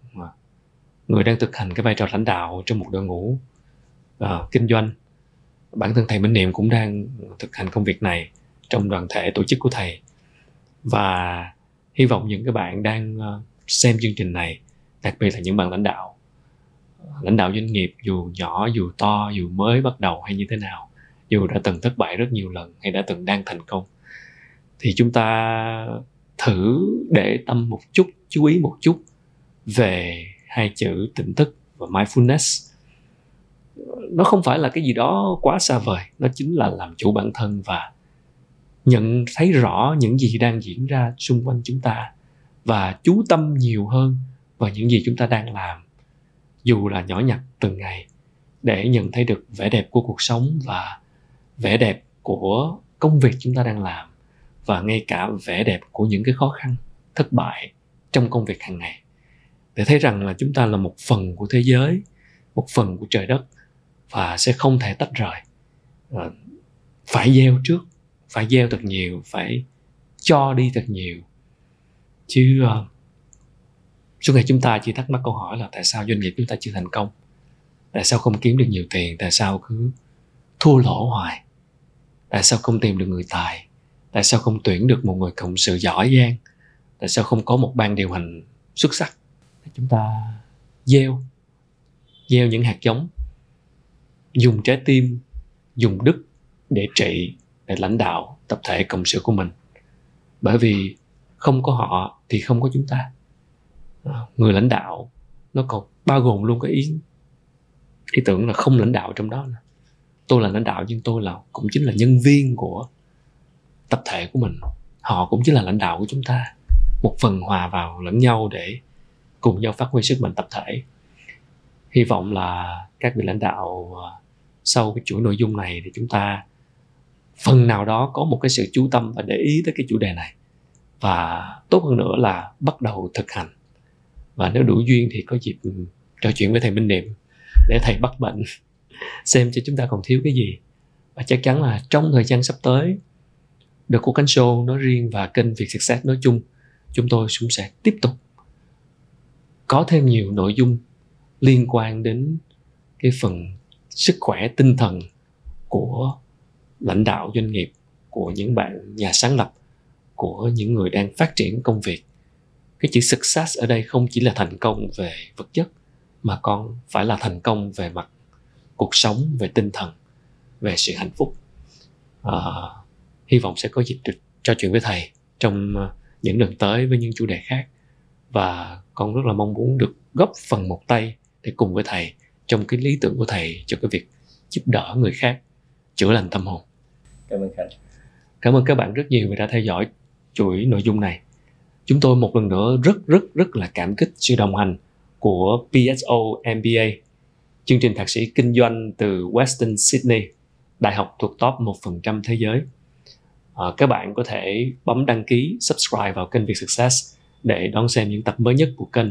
người đang thực hành cái vai trò lãnh đạo trong một đội ngũ uh, kinh doanh. Bản thân thầy Minh Niệm cũng đang thực hành công việc này trong đoàn thể tổ chức của thầy. Và hy vọng những cái bạn đang ờ, xem chương trình này đặc biệt là những bạn lãnh đạo lãnh đạo doanh nghiệp dù nhỏ dù to dù mới bắt đầu hay như thế nào dù đã từng thất bại rất nhiều lần hay đã từng đang thành công thì chúng ta thử để tâm một chút chú ý một chút về hai chữ tỉnh thức và mindfulness. Nó không phải là cái gì đó quá xa vời, nó chính là làm chủ bản thân và nhận thấy rõ những gì đang diễn ra xung quanh chúng ta và chú tâm nhiều hơn vào những gì chúng ta đang làm, dù là nhỏ nhặt từng ngày, để nhận thấy được vẻ đẹp của cuộc sống và vẻ đẹp của công việc chúng ta đang làm, và ngay cả vẻ đẹp của những cái khó khăn, thất bại trong công việc hàng ngày để thấy rằng là chúng ta là một phần của thế giới một phần của trời đất và sẽ không thể tách rời. À, phải gieo trước phải gieo thật nhiều phải cho đi thật nhiều. Chứ uh, suốt ngày chúng ta chỉ thắc mắc câu hỏi là tại sao doanh nghiệp chúng ta chưa thành công? Tại sao không kiếm được nhiều tiền? Tại sao cứ thua lỗ hoài? Tại sao không tìm được người tài? Tại sao không tuyển được một người cộng sự giỏi giang? Tại sao không có một ban điều hành xuất sắc? Chúng ta gieo gieo những hạt giống, dùng trái tim, dùng đức để trị, để lãnh đạo tập thể cộng sự của mình. Bởi vì không có họ thì không có chúng ta. À, người lãnh đạo nó còn bao gồm luôn cái ý ý tưởng là không lãnh đạo trong đó tôi là lãnh đạo nhưng tôi là, cũng chính là nhân viên của tập thể của mình. Họ cũng chính là lãnh đạo của chúng ta. Một phần hòa vào lẫn nhau để cùng nhau phát huy sức mạnh tập thể. Hy vọng là các vị lãnh đạo ờ, sau cái chuỗi nội dung này thì chúng ta phần nào đó có một cái sự chú tâm và để ý tới cái chủ đề này. Và tốt hơn nữa là bắt đầu thực hành. Và nếu đủ duyên thì có dịp trò chuyện với thầy Minh Niệm để thầy bắt bệnh, xem cho chúng ta còn thiếu cái gì. Và chắc chắn là trong thời gian sắp tới được của Cánh Show nói riêng và kênh Việt Success nói chung, chúng tôi cũng sẽ tiếp tục có thêm nhiều nội dung liên quan đến cái phần sức khỏe tinh thần của lãnh đạo doanh nghiệp của những bạn nhà sáng lập của những người đang phát triển công việc. Cái chữ success ở đây không chỉ là thành công về vật chất mà còn phải là thành công về mặt cuộc sống về tinh thần về sự hạnh phúc. À, hy vọng sẽ có dịp được trò chuyện với thầy trong à, những lần tới với những chủ đề khác. Và con rất là mong muốn được góp phần một tay để cùng với thầy trong cái lý tưởng của thầy cho cái việc giúp đỡ người khác chữa lành tâm hồn. Cảm ơn khánh cảm ơn các bạn rất nhiều vì đã theo dõi chuỗi nội dung này. Chúng tôi một lần nữa rất rất rất là cảm kích sự đồng hành của PSO MBA chương trình thạc sĩ kinh doanh từ Western Sydney đại học thuộc top 1% thế giới. À, các bạn có thể bấm đăng ký subscribe vào kênh Việt Success để đón xem những tập mới nhất của kênh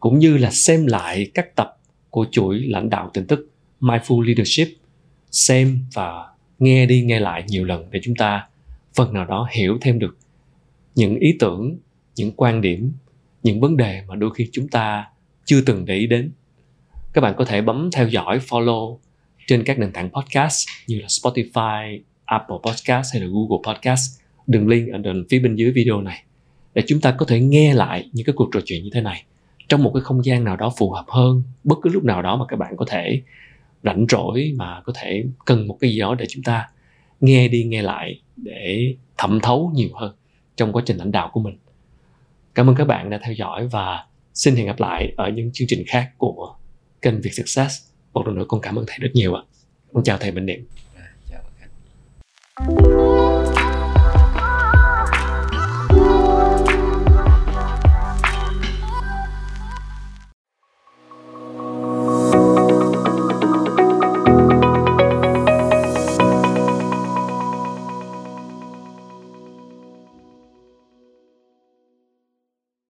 cũng như là xem lại các tập của chuỗi lãnh đạo tin tức Mindful Leadership xem và nghe đi nghe lại nhiều lần để chúng ta phần nào đó hiểu thêm được những ý tưởng những quan điểm những vấn đề mà đôi khi chúng ta chưa từng để ý đến. Các bạn có thể bấm theo dõi follow trên các nền tảng podcast như là Spotify, Apple Podcast hay là Google Podcast. Đường link ở đường phía bên dưới video này để chúng ta có thể nghe lại những cái cuộc trò chuyện như thế này trong một cái không gian nào đó phù hợp hơn, bất cứ lúc nào đó mà các bạn có thể rảnh rỗi mà có thể cần một cái gì đó để chúng ta nghe đi nghe lại để thẩm thấu nhiều hơn trong quá trình lãnh đạo của mình. Cảm ơn các bạn đã theo dõi và xin hẹn gặp lại ở những chương trình khác của kênh Việt Success. Một lần nữa con cảm ơn thầy rất nhiều ạ. Con chào thầy, Minh Niệm.